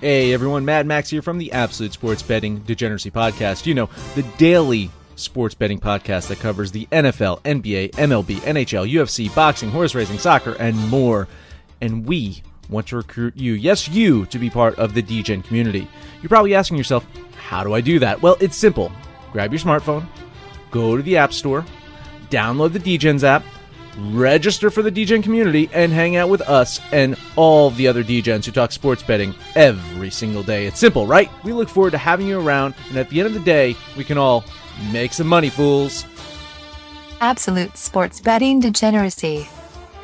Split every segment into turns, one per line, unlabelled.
Hey everyone, Mad Max here from the Absolute Sports Betting Degeneracy Podcast. You know, the daily sports betting podcast that covers the NFL, NBA, MLB, NHL, UFC, boxing, horse racing, soccer, and more. And we want to recruit you, yes, you, to be part of the DGen community. You're probably asking yourself, how do I do that? Well, it's simple. Grab your smartphone, go to the App Store, download the DGens app, register for the DGen community, and hang out with us and all the other DGens who talk sports betting every single day. It's simple, right? We look forward to having you around, and at the end of the day, we can all make some money, fools.
Absolute sports betting degeneracy.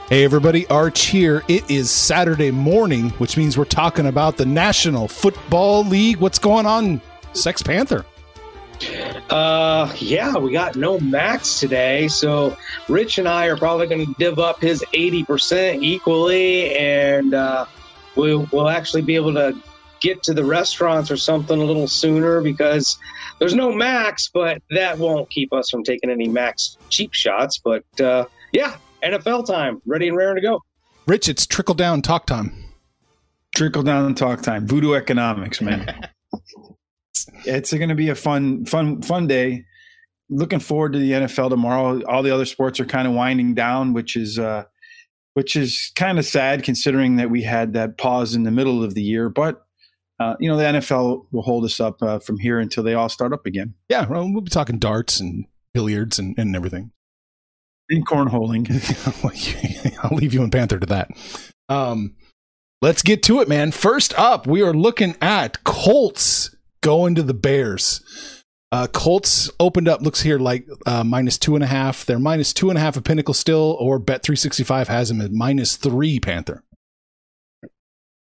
Hey everybody, Arch here. It is Saturday morning, which means we're talking about the National Football League. What's going on, Sex Panther?
Uh, yeah, we got no max today, so Rich and I are probably going to div up his eighty percent equally, and uh, we'll we'll actually be able to get to the restaurants or something a little sooner because there's no max, but that won't keep us from taking any max cheap shots. But uh, yeah, NFL time, ready and raring to go.
Rich, it's trickle down talk time.
Trickle down talk time. Voodoo economics, man. it's going to be a fun, fun, fun day. Looking forward to the NFL tomorrow. All the other sports are kind of winding down, which is uh, which is kind of sad considering that we had that pause in the middle of the year. But uh, you know, the NFL will hold us up uh, from here until they all start up again.
Yeah, well, we'll be talking darts and billiards and, and everything.
In cornholing.
I'll leave you and Panther to that. Um, let's get to it, man. First up, we are looking at Colts going to the Bears. Uh, Colts opened up, looks here like uh, minus two and a half. They're minus two and a half at Pinnacle still, or Bet three sixty five has them at minus three. Panther.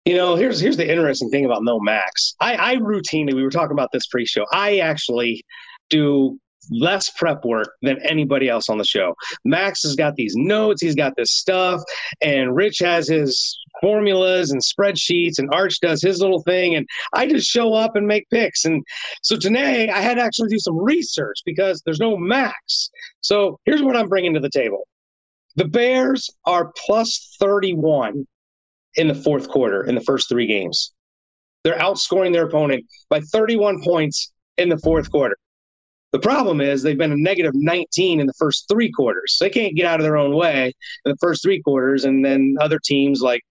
You know, here's here's the interesting thing about no max. I, I routinely we were talking about this pre-show. I actually do less prep work than anybody else on the show. Max has got these notes, he's got this stuff, and Rich has his formulas and spreadsheets, and Arch does his little thing, and I just show up and make picks. And so today I had to actually do some research because there's no Max. So here's what I'm bringing to the table. The Bears are plus 31 in the fourth quarter in the first three games. They're outscoring their opponent by 31 points in the fourth quarter. The problem is they've been a negative 19 in the first three quarters. They can't get out of their own way in the first three quarters, and then other teams like,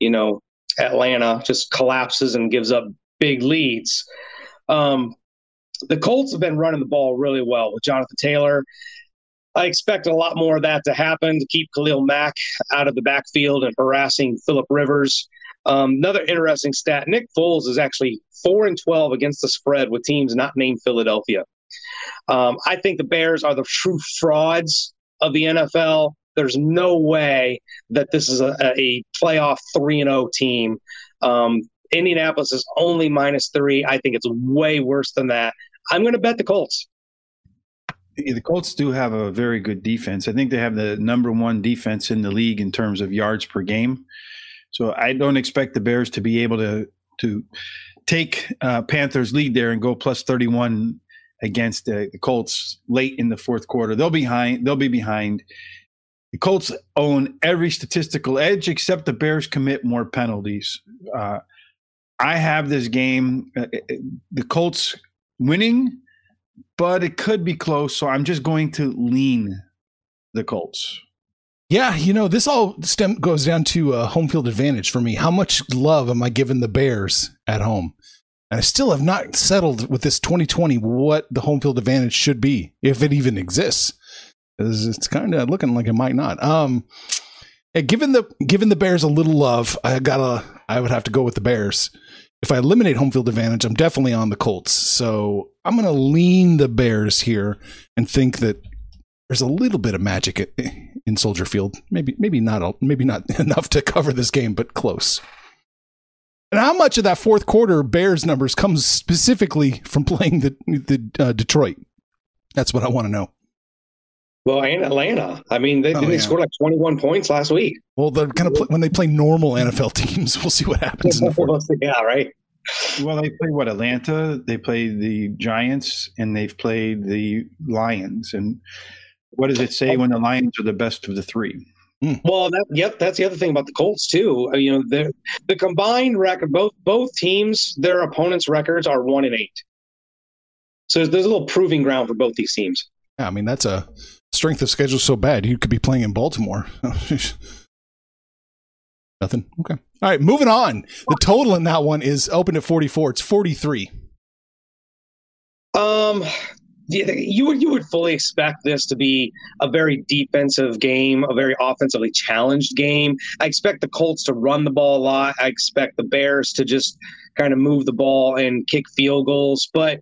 you know, Atlanta just collapses and gives up big leads. Um, the Colts have been running the ball really well with Jonathan Taylor. I expect a lot more of that to happen to keep Khalil Mack out of the backfield and harassing Philip Rivers. Um, another interesting stat: Nick Foles is actually four and twelve against the spread with teams not named Philadelphia. Um, I think the Bears are the true frauds of the NFL. There's no way that this is a, a playoff three and zero team. Um, Indianapolis is only minus three. I think it's way worse than that. I'm going to bet the Colts.
The Colts do have a very good defense. I think they have the number one defense in the league in terms of yards per game. So I don't expect the Bears to be able to to take uh, Panthers lead there and go plus 31 against the, the Colts late in the fourth quarter. They'll be behind. They'll be behind. The Colts own every statistical edge except the Bears commit more penalties. Uh, I have this game, uh, uh the Colts winning, but it could be close. So I'm just going to lean the Colts.
Yeah, you know, this all stem goes down to a home field advantage for me. How much love am I giving the Bears at home? And I still have not settled with this 2020 what the home field advantage should be, if it even exists. It's kind of looking like it might not. Um, given the given the Bears a little love, I gotta I would have to go with the Bears. If I eliminate home field advantage, I'm definitely on the Colts. So I'm gonna lean the Bears here and think that there's a little bit of magic in Soldier Field. Maybe maybe not maybe not enough to cover this game, but close. And how much of that fourth quarter Bears numbers comes specifically from playing the the uh, Detroit? That's what I want to know.
Well, and Atlanta. I mean, they,
Oh,
they
yeah.
scored like 21 points last week.
Well, they're kind of pl- when they play normal NFL teams, we'll see what happens in the fourth.
yeah, right.
Well, they play what Atlanta, they play the Giants, and they've played the Lions. And what does it say when the Lions are the best of the three?
Well, that, yep, that's the other thing about the Colts too. Uh, You know, the the combined record, both both teams, their opponents' records are one and eight. So there's, there's a little proving ground for both these teams.
Yeah, I mean that's a strength of schedule so bad you could be playing in Baltimore. Nothing. Okay. All right, moving on. The total in that one is open at 44. It's 43.
Um, you would you would fully expect this to be a very defensive game, a very offensively challenged game. I expect the Colts to run the ball a lot. I expect the Bears to just kind of move the ball and kick field goals. But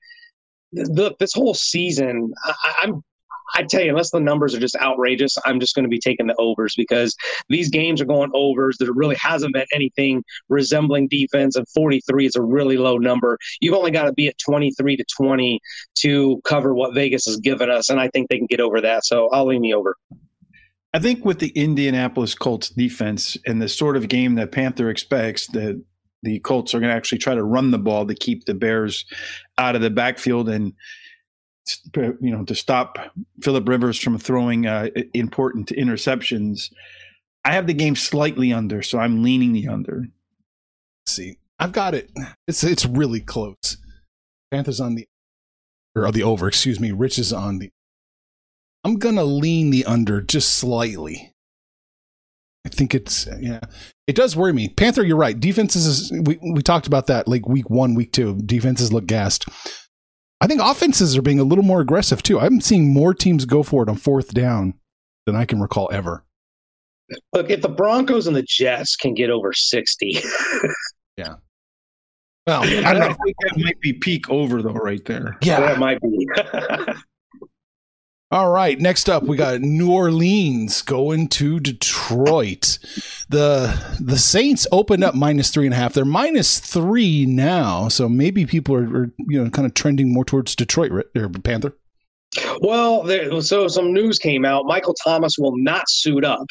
look, this whole season, I, I'm. I tell you, unless the numbers are just outrageous, I'm just going to be taking the overs because these games are going overs. There really hasn't been anything resembling defense, and 43 is a really low number. You've only got to be at 23 to 20 to cover what Vegas has given us, and I think they can get over that. So I'll lean the over.
I think with the Indianapolis Colts defense and the sort of game that Panther expects, that the Colts are going to actually try to run the ball to keep the Bears out of the backfield and you know to stop Philip Rivers from throwing uh, important interceptions. I have the game slightly under, so I'm leaning the under.
Let's see. I've got it. It's it's really close. Panthers on the or the over, excuse me. Rich is on the I'm gonna lean the under just slightly. I think it's yeah. It does worry me. Panther, you're right. Defenses is we, we talked about that like week one, week two. Defenses look gassed. I think offenses are being a little more aggressive too. I'm seeing more teams go for it on fourth down than I can recall ever.
Look, if the Broncos and the Jets can get over 60, yeah.
Well, I
I
don't know.
think that might be peak over though, right there.
Yeah,
that might be.
All right, next up we got New Orleans going to Detroit. The the Saints opened up minus three and a half. They're minus three now, so maybe people are, are you know kind of trending more towards Detroit there, Panther.
well, there, so some news came out. Michael Thomas will not suit up.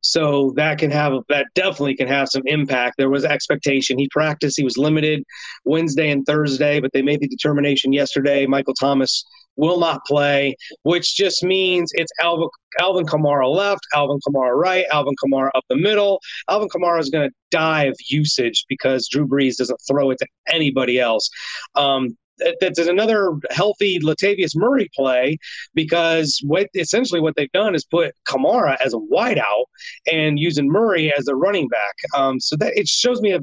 So that can have that definitely can have some impact. There was expectation. He practiced. He was limited Wednesday and Thursday, but they made the determination yesterday. Michael Thomas will not play, which just means it's Alvin, Alvin Kamara left, Alvin Kamara right, Alvin Kamara up the middle. Alvin Kamara is going to die of usage because Drew Brees doesn't throw it to anybody else. Um, that's another healthy Latavius Murray play because what essentially what they've done is put Kamara as a wideout and using Murray as a running back. Um, so that it shows me a,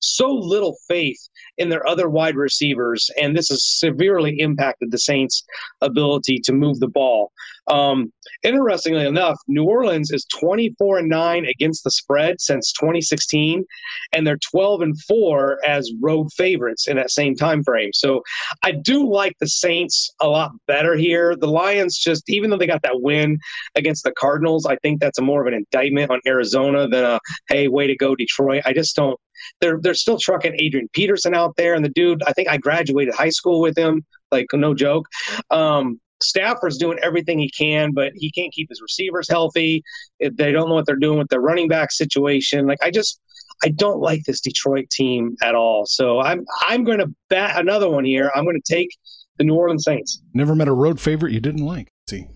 so little faith in their other wide receivers, and this has severely impacted the Saints' ability to move the ball. Um, interestingly enough, New Orleans is 24 and 9 against the spread since 2016, and they're 12 and 4 as road favorites in that same time frame. So I do like the Saints a lot better here. The Lions just, even though they got that win against the Cardinals, I think that's a more of an indictment on Arizona than a hey, way to go, Detroit. I just don't. They're they're still trucking Adrian Peterson out there, and the dude. I think I graduated high school with him. Like no joke. Um, Stafford's doing everything he can, but he can't keep his receivers healthy. They don't know what they're doing with their running back situation. Like I just, I don't like this Detroit team at all. So I'm I'm going to bet another one here. I'm going to take the New Orleans Saints.
Never met a road favorite you didn't like. see,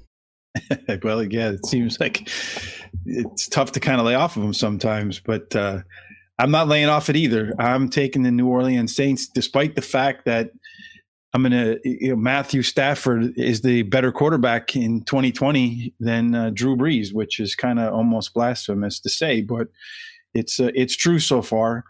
well, yeah, it seems like it's tough to kind of lay off of them sometimes, but uh, I'm not laying off it either. I'm taking the New Orleans Saints, despite the fact that I'm going to, you know, Matthew Stafford is the better quarterback in 2020 than uh, Drew Brees, which is kind of almost blasphemous to say, but it's uh, it's true so far.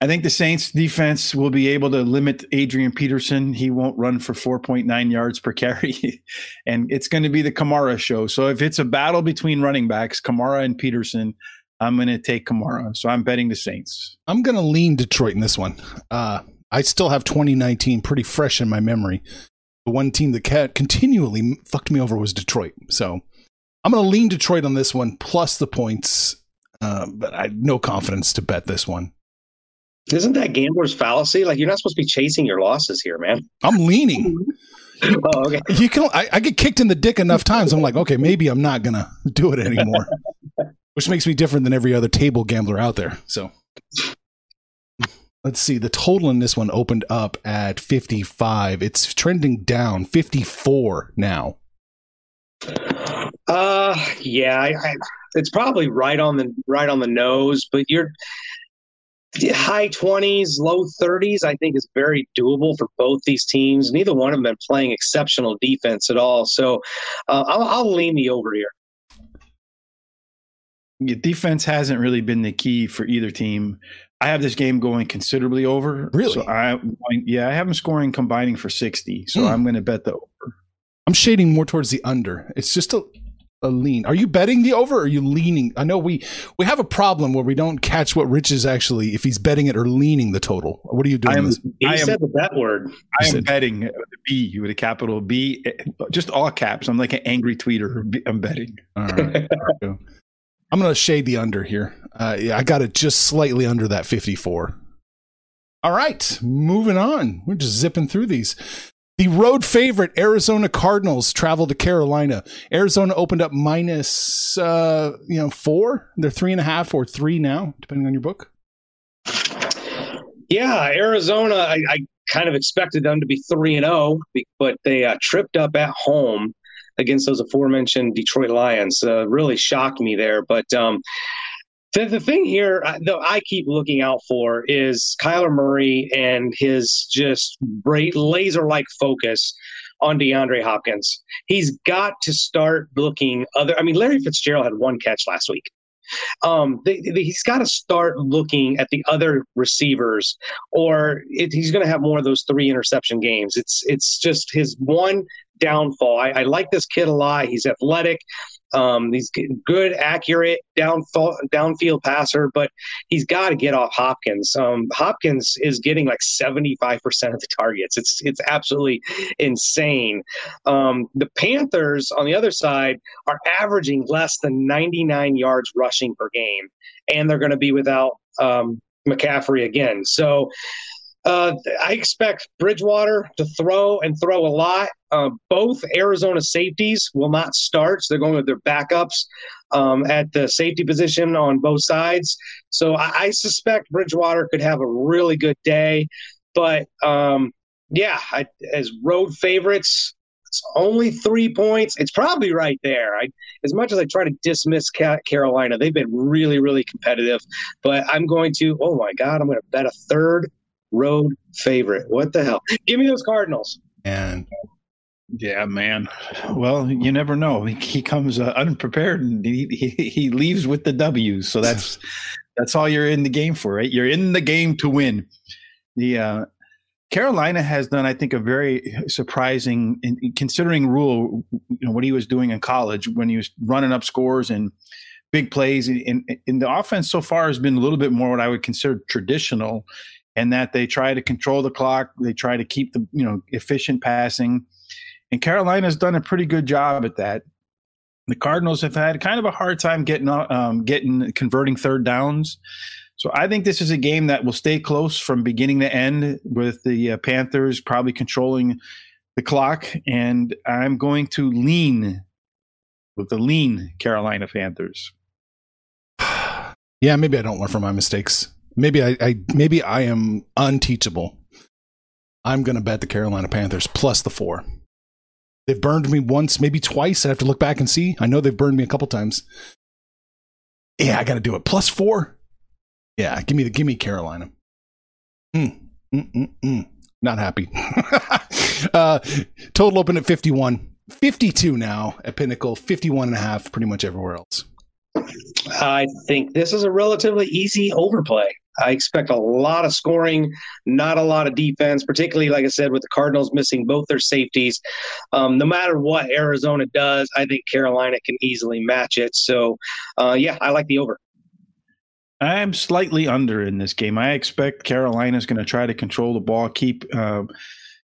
I think the Saints defense will be able to limit Adrian Peterson. He won't run for 4.9 yards per carry. and it's going to be the Kamara show. So if it's a battle between running backs, Kamara and Peterson, I'm going to take Kamara. So I'm betting the Saints.
I'm going to lean Detroit in this one. Uh, I still have 2019 pretty fresh in my memory. The one team that continually fucked me over was Detroit. So I'm going to lean Detroit on this one plus the points, uh, but I no confidence to bet this one.
Isn't that gambler's fallacy? Like you're not supposed to be chasing your losses here, man.
I'm leaning.
oh, okay.
You can. I, I get kicked in the dick enough times. I'm like, okay, maybe I'm not gonna do it anymore, which makes me different than every other table gambler out there. So let's see. The total in this one opened up at 55. It's trending down 54 now.
Uh, yeah, I, I, it's probably right on the right on the nose, but you're high 20s, low 30s, I think is very doable for both these teams. Neither one of them been playing exceptional defense at all. So uh, I'll, I'll lean the over here.
Yeah, defense hasn't really been the key for either team. I have this game going considerably over.
Really?
So I, yeah, I have them scoring combining for 60. So mm. I'm going to bet the over.
I'm shading more towards the under. It's just a a lean. Are you betting the over? or Are you leaning? I know we we have a problem where we don't catch what Rich is actually if he's betting it or leaning the total. What are you doing?
I am, he I said am, the bet word.
I am betting the B with a capital B, just all caps. I'm like an angry tweeter. I'm betting. All right.
I'm going to shade the under here. Uh, yeah, I got it just slightly under that 54. All right, moving on. We're just zipping through these. The road favorite Arizona Cardinals travel to Carolina. Arizona opened up minus, uh, you know, four. They're three and a half or three now, depending on your book.
Yeah, Arizona. I, I kind of expected them to be three and zero, oh, but they uh, tripped up at home against those aforementioned Detroit Lions. Uh, really shocked me there, but. Um, the, the thing here uh, that I keep looking out for is Kyler Murray and his just great laser like focus on DeAndre Hopkins. He's got to start looking other. I mean, Larry Fitzgerald had one catch last week. Um, he's got to start looking at the other receivers, or it, he's going to have more of those three interception games. It's it's just his one downfall. I, I like this kid a lot. He's athletic. Um, he's good, accurate down downfield passer, but he's got to get off Hopkins. Um, Hopkins is getting like seventy five percent of the targets. It's it's absolutely insane. Um, the Panthers on the other side are averaging less than ninety nine yards rushing per game, and they're going to be without um, McCaffrey again. So uh, I expect Bridgewater to throw and throw a lot. Uh, both Arizona safeties will not start, so they're going with their backups um, at the safety position on both sides. So I, I, suspect Bridgewater could have a really good day. But um, yeah, I, as road favorites, it's only three points. It's probably right there. I, as much as I try to dismiss Carolina, they've been really, really competitive. But I'm going to, oh my God, I'm going to bet a third road favorite. What the hell? Give me those Cardinals.
And
yeah, man. Well, you never know. He comes uh, unprepared and he, he, he leaves with the W's. So that's that's all you're in the game for, right? You're in the game to win. The uh, Carolina has done, I think, a very surprising, in, considering Rhule, you know, what he was doing in college when he was running up scores and big plays. And, and the offense so far has been a little bit more what I would consider traditional and that they try to control the clock. They try to keep the you know efficient passing, and Carolina's done a pretty good job at that. The Cardinals have had kind of a hard time getting um, getting converting third downs. So I think this is a game that will stay close from beginning to end, with the uh, Panthers probably controlling the clock, and I'm going to lean with the lean Carolina Panthers.
Yeah, maybe I don't learn from my mistakes. Maybe I, I maybe I am unteachable. I'm going to bet the Carolina Panthers plus the four. They've burned me once, maybe twice. I have to look back and see. I know they've burned me a couple times. Yeah, I got to do it. Plus four. Yeah, give me the give me Carolina. Mm, mm, mm. Not happy. uh, total open at 51. 52 now at Pinnacle, 51 and a half pretty much everywhere else.
I think this is a relatively easy overplay. I expect a lot of scoring, not a lot of defense, particularly, like I said, with the Cardinals missing both their safeties. Um, no matter what Arizona does, I think Carolina can easily match it. So, uh, yeah, I like the over.
I'm slightly under in this game. I expect Carolina's going to try to control the ball, keep uh,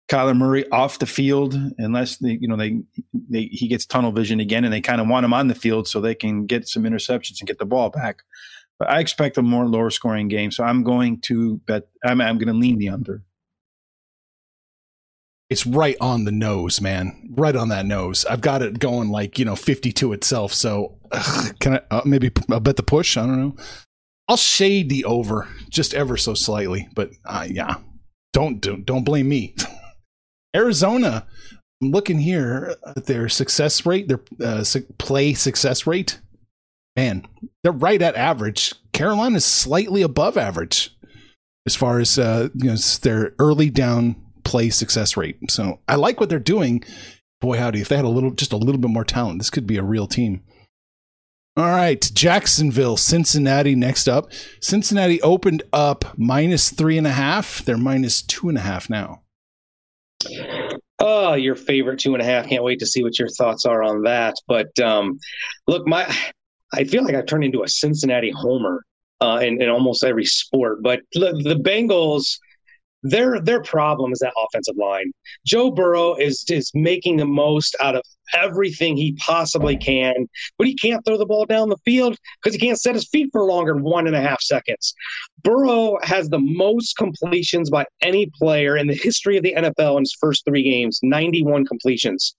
Kyler Murray off the field, unless they, you know they, they he gets tunnel vision again, and they kind of want him on the field so they can get some interceptions and get the ball back. But I expect a more lower scoring game. So I'm going to bet, I'm, I'm going to lean the under.
It's right on the nose, man. Right on that nose. I've got it going like, you know, 52 itself. So ugh, can I uh, maybe I'll bet the push? I don't know. I'll shade the over just ever so slightly, but uh, yeah, don't, don't, don't blame me. Arizona, I'm looking here at their success rate, their uh, play success rate. Man, they're right at average. Carolina is slightly above average as far as uh, you know, their early down play success rate. So I like what they're doing. Boy, howdy, if they had a little, just a little bit more talent, this could be a real team. All right, Jacksonville, Cincinnati next up. Cincinnati opened up minus three and a half. They're minus two and a half now.
Oh, your favorite two and a half. Can't wait to see what your thoughts are on that. But um, look, my I feel like I've turned into a Cincinnati homer uh, in, in almost every sport. But the Bengals their their problem is that offensive line. Joe Burrow is is making the most out of everything he possibly can, but he can't throw the ball down the field because he can't set his feet for longer than one and a half seconds. Burrow has the most completions by any player in the history of the NFL in his first three games, 91 completions.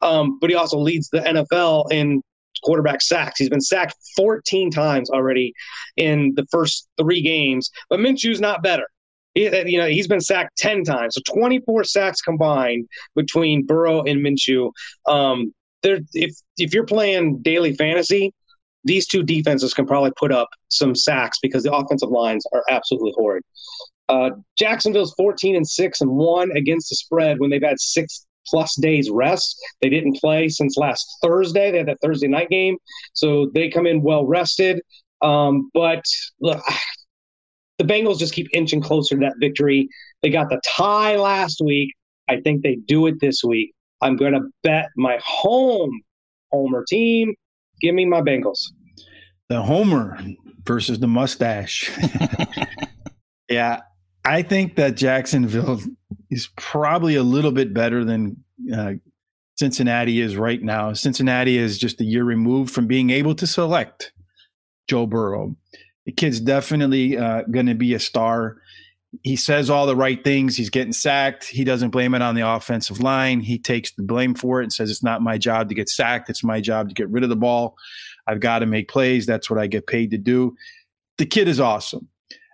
Um, but he also leads the NFL in quarterback sacks. He's been sacked 14 times already in the first three games, but Minshew's not better. You know, he's been sacked 10 times. So 24 sacks combined between Burrow and Minshew. Um, there, if, if you're playing daily fantasy, these two defenses can probably put up some sacks because the offensive lines are absolutely horrid. Uh, Jacksonville's 14 and 6 and 1 against the spread when they've had six plus days rest. They didn't play since last Thursday. They had that Thursday night game. So they come in well rested. Um, but look, the Bengals just keep inching closer to that victory. They got the tie last week. I think they do it this week. I'm going to bet my home homer team. Give me my Bengals.
The homer versus the mustache. yeah, I think that Jacksonville is probably a little bit better than uh, Cincinnati is right now. Cincinnati is just a year removed from being able to select Joe Burrow the kid's definitely uh, going to be a star. He says all the right things. He's getting sacked. He doesn't blame it on the offensive line. He takes the blame for it and says, It's not my job to get sacked. It's my job to get rid of the ball. I've got to make plays. That's what I get paid to do. The kid is awesome.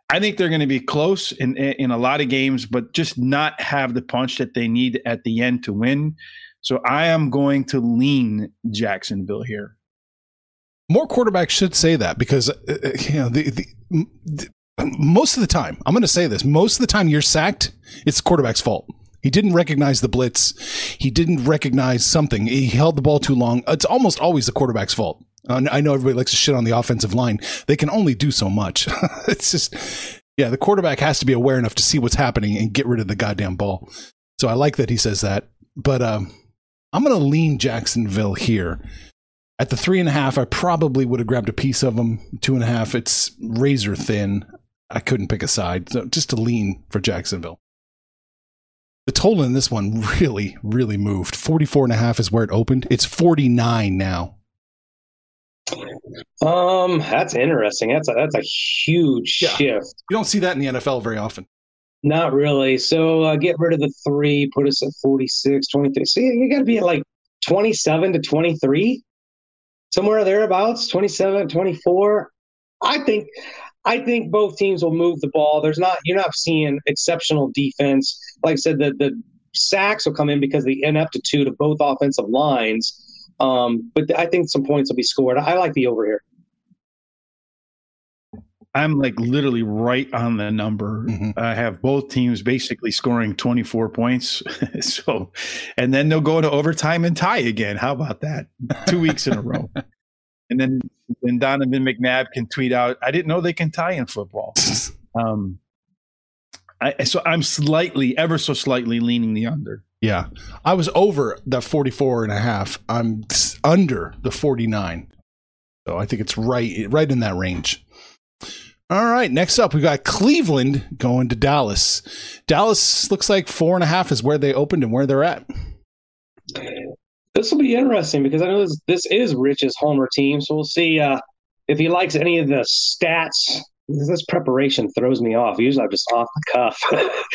I think they're going to be close in, in a lot of games, but just not have the punch that they need at the end to win. So I am going to lean Jacksonville here
more quarterbacks should say that because uh, uh, you know the, the, the most of the time I'm going to say this most of the time you're sacked it's the quarterback's fault. He didn't recognize the blitz. He didn't recognize something. He held the ball too long. It's almost always the quarterback's fault. I know everybody likes to shit on the offensive line. They can only do so much. It's just yeah the quarterback has to be aware enough to see what's happening and get rid of the goddamn ball. So I like that he says that. But um, I'm going to lean Jacksonville here at the three and a half, I probably would have grabbed a piece of them. Two and a half, it's razor thin. I couldn't pick a side. So just a lean for Jacksonville. The total in this one really, really moved. 44 and a half is where it opened. It's 49 now.
Um, that's interesting. That's a that's a huge yeah. shift.
You don't see that in the NFL very often.
Not really. So uh, get rid of the three, put us at 46, 23. See, you got to be at like 27 to 23 somewhere thereabouts, 27, 24. I think I think both teams will move the ball. There's not you're not seeing exceptional defense. Like I said, the the sacks will come in because of the ineptitude of both offensive lines. Um, but I think some points will be scored. I like the over here.
I'm like literally right on the number. Mm-hmm. I have both teams basically scoring 24 points. so, and then they'll go to overtime and tie again. How about that? Two weeks in a row. And then, then Donovan McNabb can tweet out, I didn't know they can tie in football. um, I, so I'm slightly, ever so slightly leaning the under.
Yeah. I was over the 44 and a half. I'm under the 49. So I think it's right, right in that range. All right, next up we got Cleveland going to Dallas. Dallas looks like four and a half is where they opened and where they're at.
This will be interesting because I know this, this is Rich's homer team, so we'll see uh, if he likes any of the stats, this preparation throws me off. Usually I'm just off the cuff.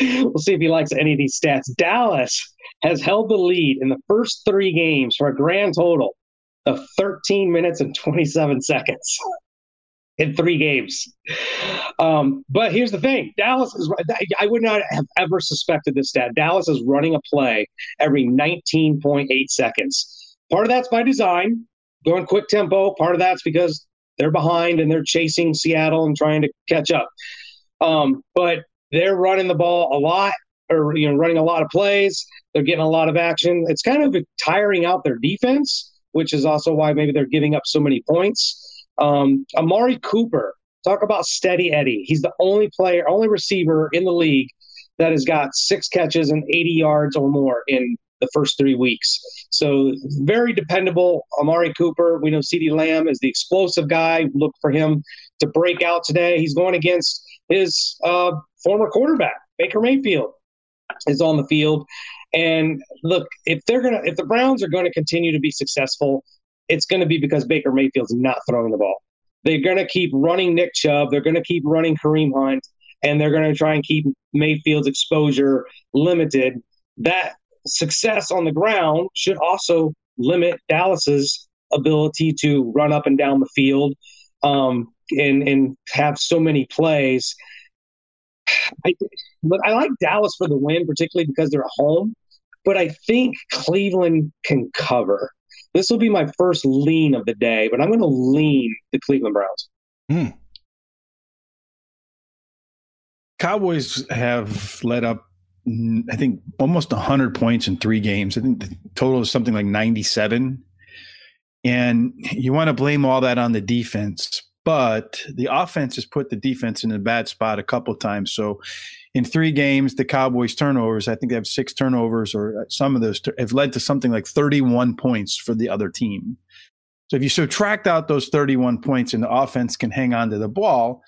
we'll see if he likes any of these stats. Dallas has held the lead in the first three games for a grand total of 13 minutes and 27 seconds in three games. Um, but here's the thing Dallas is, I would not have ever suspected this stat. Dallas is running a play every 19.8 seconds. Part of that's by design, going quick tempo. Part of that's because they're behind and they're chasing Seattle and trying to catch up. Um, but they're running the ball a lot or you know running a lot of plays they're getting a lot of action it's kind of tiring out their defense which is also why maybe they're giving up so many points um, amari cooper talk about steady eddie he's the only player only receiver in the league that has got six catches and 80 yards or more in the first three weeks. So very dependable. Amari Cooper, we know CeeDee Lamb is the explosive guy. Look for him to break out today. He's going against his uh, former quarterback, Baker Mayfield, is on the field. And look, if they're gonna, if the Browns are going to continue to be successful, it's going to be because Baker Mayfield's not throwing the ball. They're going to keep running Nick Chubb. They're going to keep running Kareem Hunt, and they're going to try and keep Mayfield's exposure limited. That success on the ground should also limit Dallas's ability to run up and down the field um, and and have so many plays. I look, I like Dallas for the win, particularly because they're at home. But I think Cleveland can cover. This will be my first lean of the day, but I'm going to lean the Cleveland Browns. Hmm.
Cowboys have led up I think almost 100 points in three games. I think the total is something like 97. And you want to blame all that on the defense, but the offense has put the defense in a bad spot a couple times. So in three games, the Cowboys' turnovers, I think they have six turnovers, or uh, some of those have led to something like 31 points for the other team. So if you subtract out those 31 points and the offense can hang on to the ball,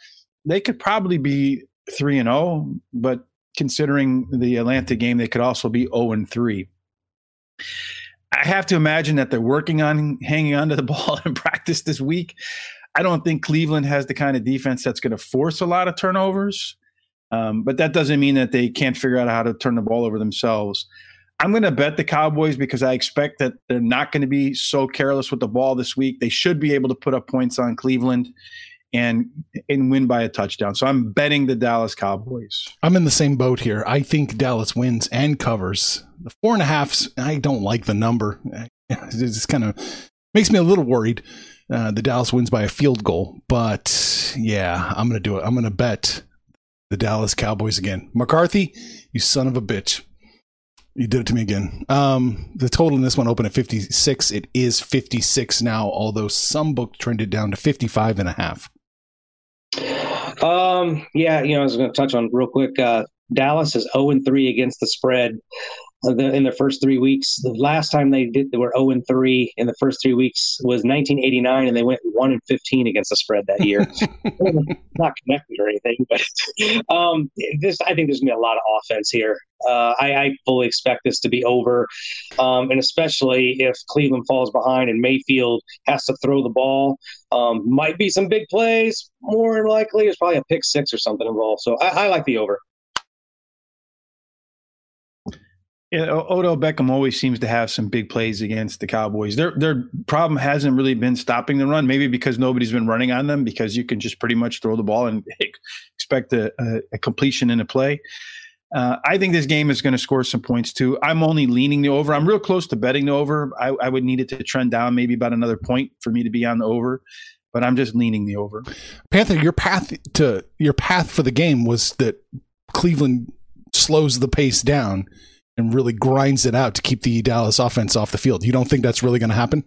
they could probably be 3 and 0, but considering the Atlanta game, they could also be 0 and 3. I have to imagine that they're working on hanging onto the ball in practice this week. I don't think Cleveland has the kind of defense that's going to force a lot of turnovers, um, but that doesn't mean that they can't figure out how to turn the ball over themselves. I'm going to bet the Cowboys because I expect that they're not going to be so careless with the ball this week. They should be able to put up points on Cleveland and and win by a touchdown. So I'm betting the Dallas Cowboys.
I'm in the same boat here. I think Dallas wins and covers. The four and a half, I don't like the number. It just kind of makes me a little worried. Uh, the Dallas wins by a field goal, but yeah, I'm gonna do it. I'm gonna bet the Dallas Cowboys again. McCarthy, you son of a bitch. You did it to me again. Um, the total in this one opened at 56. It is 56 now, although some book trended down to 55 and a half.
Um, yeah, you know, I was going to touch on real quick. Uh, Dallas is 0 and 3 against the spread in their first three weeks. The last time they did, they were 0 and 3 in the first three weeks was 1989, and they went 1 and 15 against the spread that year. Not connected or anything, but um, this I think there's gonna be a lot of offense here. Uh, I, I, fully expect this to be over, um, and especially if Cleveland falls behind and Mayfield has to throw the ball. Um, might be some big plays. More likely, there's probably a pick six or something involved. So I, I like the over.
Yeah, Odell Beckham always seems to have some big plays against the Cowboys. Their their problem hasn't really been stopping the run, maybe because nobody's been running on them because you can just pretty much throw the ball and expect a, a, a completion in a play. Uh, I think this game is going to score some points too. I'm only leaning the over. I'm real close to betting the over. I, I would need it to trend down maybe about another point for me to be on the over, but I'm just leaning the over.
Panther, your path to your path for the game was that Cleveland slows the pace down and really grinds it out to keep the Dallas offense off the field. You don't think that's really going to happen?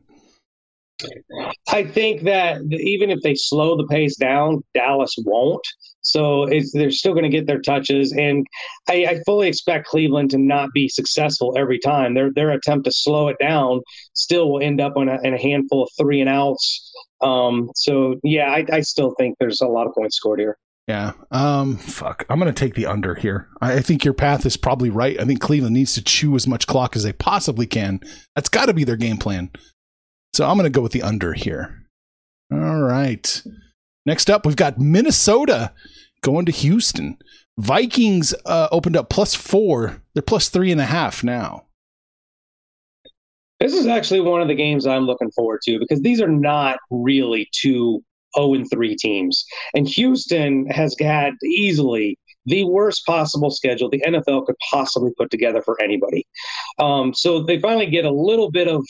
I think that even if they slow the pace down, Dallas won't. So they're still going to get their touches, and I, I, fully expect Cleveland to not be successful every time. Their their attempt to slow it down still will end up on a, in a handful of three and outs. Um, so yeah, I, I still think there's a lot of points scored here.
Yeah. Um, fuck. I'm going to take the under here. I think your path is probably right. I think Cleveland needs to chew as much clock as they possibly can. That's got to be their game plan. So I'm going to go with the under here. All right. Next up, we've got Minnesota going to Houston. Vikings uh, opened up plus four. They're plus three and a half now.
This is actually one of the games I'm looking forward to because these are not really two 0 and 3 teams. And Houston has had easily the worst possible schedule the NFL could possibly put together for anybody. Um, so they finally get a little bit of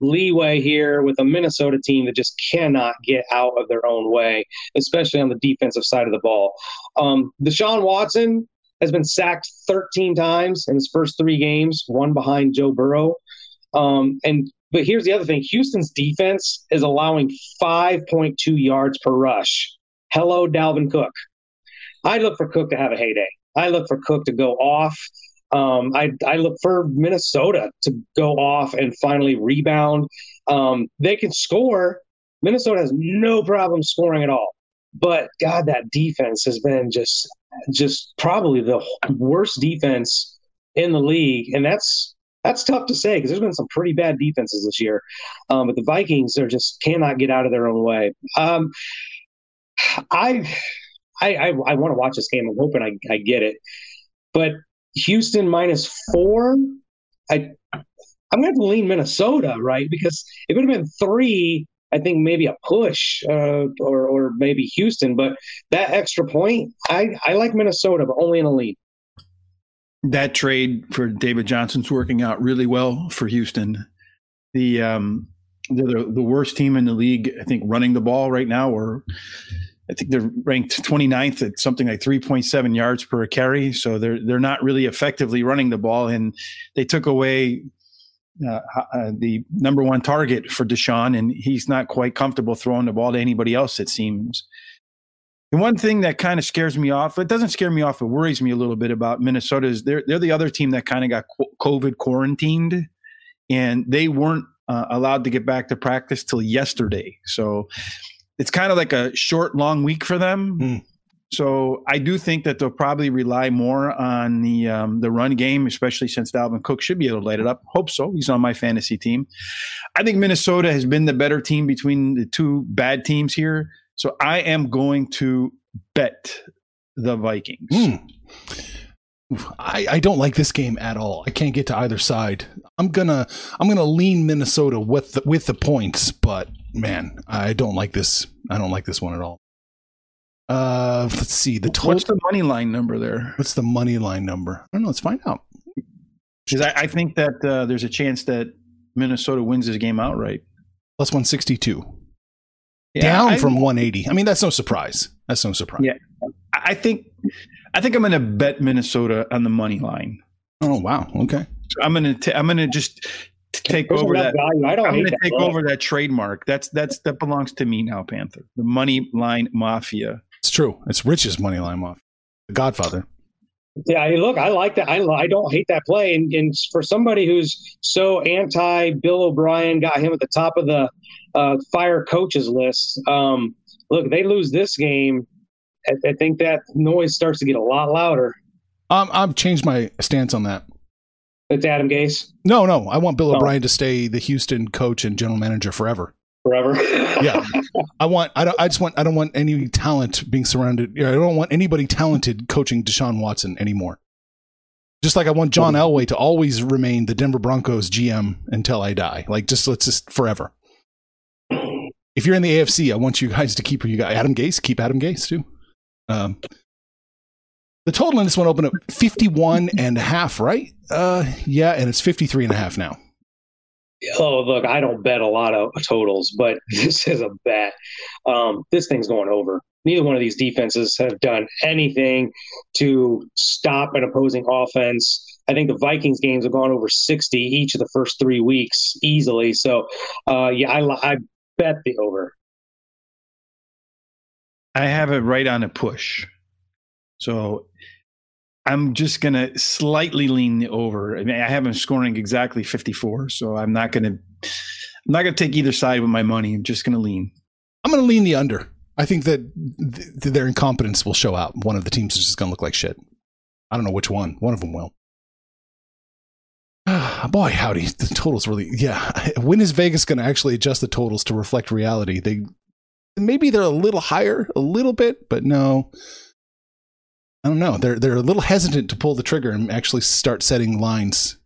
leeway here with a Minnesota team that just cannot get out of their own way, especially on the defensive side of the ball. Um, Deshaun Watson has been sacked 13 times in his first three games, one behind Joe Burrow. Um, and but here's the other thing: Houston's defense is allowing 5.2 yards per rush. Hello, Dalvin Cook. I look for Cook to have a heyday. I look for Cook to go off. Um, I, I look for Minnesota to go off and finally rebound. Um, they can score. Minnesota has no problem scoring at all. But God, that defense has been just just probably the worst defense in the league, and that's that's tough to say because there's been some pretty bad defenses this year. Um, but the Vikings are just cannot get out of their own way. Um, I, I, I, I want to watch this game. I'm hoping I, I get it. But Houston minus four, I, I'm going to lean Minnesota, right? Because it would have been three. I think maybe a push uh, or or maybe Houston, but that extra point, I, I like Minnesota, but only in a lead
that trade for David Johnson's working out really well for Houston. The um, they're the, the worst team in the league, I think, running the ball right now, or I think they're ranked 29th at something like 3.7 yards per carry. So they're they're not really effectively running the ball, and they took away uh, uh, the number one target for Deshaun, and he's not quite comfortable throwing the ball to anybody else. It seems. And one thing that kind of scares me off, it doesn't scare me off, it worries me a little bit about Minnesota is they're, they're the other team that kind of got COVID quarantined and they weren't uh, allowed to get back to practice till yesterday. So it's kind of like a short, long week for them. Mm. So I do think that they'll probably rely more on the um, the run game, especially since Dalvin Cook should be able to light it up. Hope so. He's on my fantasy team. I think Minnesota has been the better team between the two bad teams here. So I am going to bet the Vikings.
Mm. I, I don't like this game at all. I can't get to either side. I'm gonna I'm gonna lean Minnesota with the, with the points, but man, I don't like this. I don't like this one at all. Uh, let's see the
total. What's the money line number there?
What's the money line number? I don't know. Let's find out.
Because I, I, think that uh, there's a chance that Minnesota wins this game outright.
Plus one sixty two yeah, down I, from 180. I mean, that's no surprise. That's no surprise.
Yeah, I think I think I'm going to bet Minnesota on the money line.
Oh wow, okay.
So I'm going to I'm going to just take There's over that. Value. I don't. I'm going to take over that trademark. That's that's that belongs to me now, Panther. The money line mafia.
It's true. It's Rich's money line mafia. The Godfather.
Yeah, i look, I like that. I, I don't hate that play. And, and for somebody who's so anti Bill O'Brien, got him at the top of the uh, fire coaches list. Um, look, they lose this game. I, I, think that noise starts to get a lot louder.
Um, I've changed my stance on that.
It's Adam Gase.
No, no, I want Bill oh. O'Brien to stay the Houston coach and general manager forever.
Forever.
yeah, I want. I don't. I just want. I don't want any talent being surrounded. I don't want anybody talented coaching Deshaun Watson anymore. Just like I want John Elway to always remain the Denver Broncos GM until I die. Like just let's just forever if you're in the AFC, I want you guys to keep you got Adam Gase, keep Adam Gase too. Um, the total in this one opened up 51 and a half, right? Uh, yeah, and it's 53 and a half now.
Oh, look, I don't bet a lot of totals, but this is a bet. Um, this thing's going over. Neither one of these defenses have done anything to stop an opposing offense. I think the Vikings games have gone over 60 each of the first three weeks easily. So, uh, yeah, I, I bet the over.
I have it right on a push. So I'm just going to slightly lean over. I mean, I have them scoring exactly 54, so I'm not going to I'm not going to take either side with my money. I'm just going to lean.
I'm going to lean the under. I think that th- their incompetence will show out. One of the teams is just going to look like shit. I don't know which one. One of them will. boy, howdy, the totals really. Yeah, when is Vegas going to actually adjust the totals to reflect reality? They maybe they're a little higher, a little bit, but no. I don't know. They're they're a little hesitant to pull the trigger and actually start setting lines,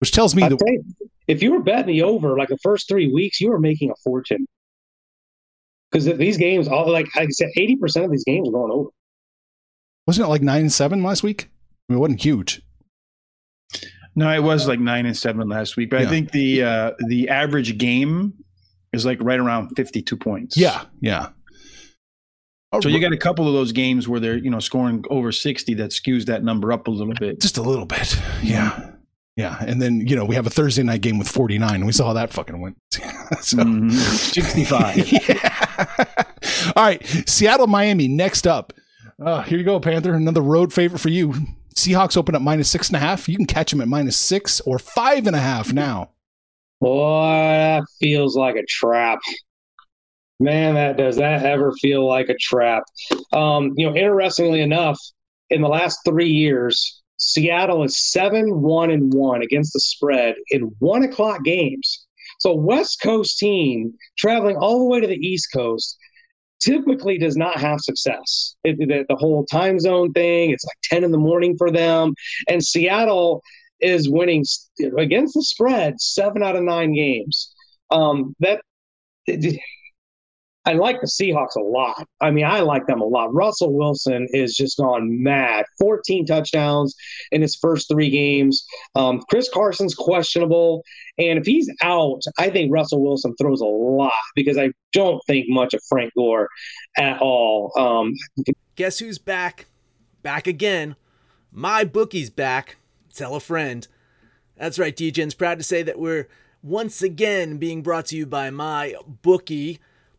which tells me
I'd
that
say, if you were betting the over like the first three weeks, you were making a fortune. Because these games, all like like I said, eighty percent of these games are going over.
wasn't it like nine and seven last week? I mean, it wasn't huge.
No, it was like nine and seven last week, but
Yeah.
I think the uh, the average game is like right around fifty two points.
Yeah, yeah. Oh,
So you got a couple of those games where they're you know scoring over sixty that skews that number up a little bit.
just a little bit. Yeah. Yeah. And then, you know, we have a Thursday night game with 49 and we saw how that fucking went. so,
Mhm. Sixty five.
yeah. All right. Seattle, Miami next up. Uh, here you go, Panther. Another road favorite for you. Seahawks open up minus six and a half. You can catch them at minus six or five and a half now.
Boy, that feels like a trap. Man, that does that ever feel like a trap? Um, you know, interestingly enough, in the last three years, Seattle is seven, one, and one against the spread in one o'clock games. So, West Coast team traveling all the way to the East Coast typically does not have success. It, the, the whole time zone thing, it's like 10 in the morning for them. And Seattle is winning against the spread seven out of nine games. Um, that I like the Seahawks a lot. I mean, I like them a lot. Russell Wilson is just gone mad. 14 touchdowns in his first three games. Um, Chris Carson's questionable. And if he's out, I think Russell Wilson throws a lot because I don't think much of Frank Gore at all. Um,
Guess who's back? Back again. My bookie's back. Tell a friend. That's right, DJ's proud to say that we're once again being brought to you by my bookie.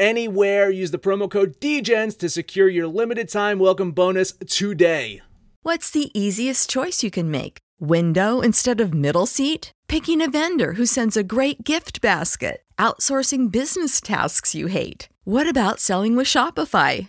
anywhere. Use the promo code DEGENS to secure your limited time welcome bonus today.
What's the easiest choice you can make? Window instead of middle seat? Picking a vendor who sends a great gift basket? Outsourcing business tasks you hate? What about selling with Shopify?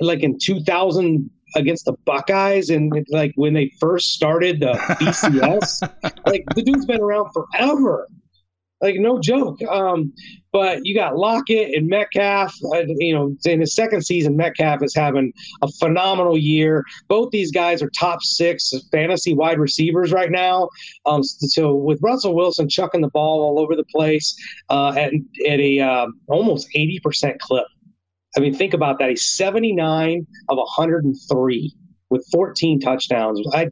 like in 2000 against the Buckeyes, and like when they first started the BCS? like the dude's been around forever. Like no joke. Um, but you got Lockett and Metcalf. Uh, you know, in his second season, Metcalf is having a phenomenal year. Both these guys are top six fantasy wide receivers right now. Um, so with Russell Wilson chucking the ball all over the place uh, at, at a uh, almost 80% clip. I mean, think about that. He's 79 of 103 with 14 touchdowns. I,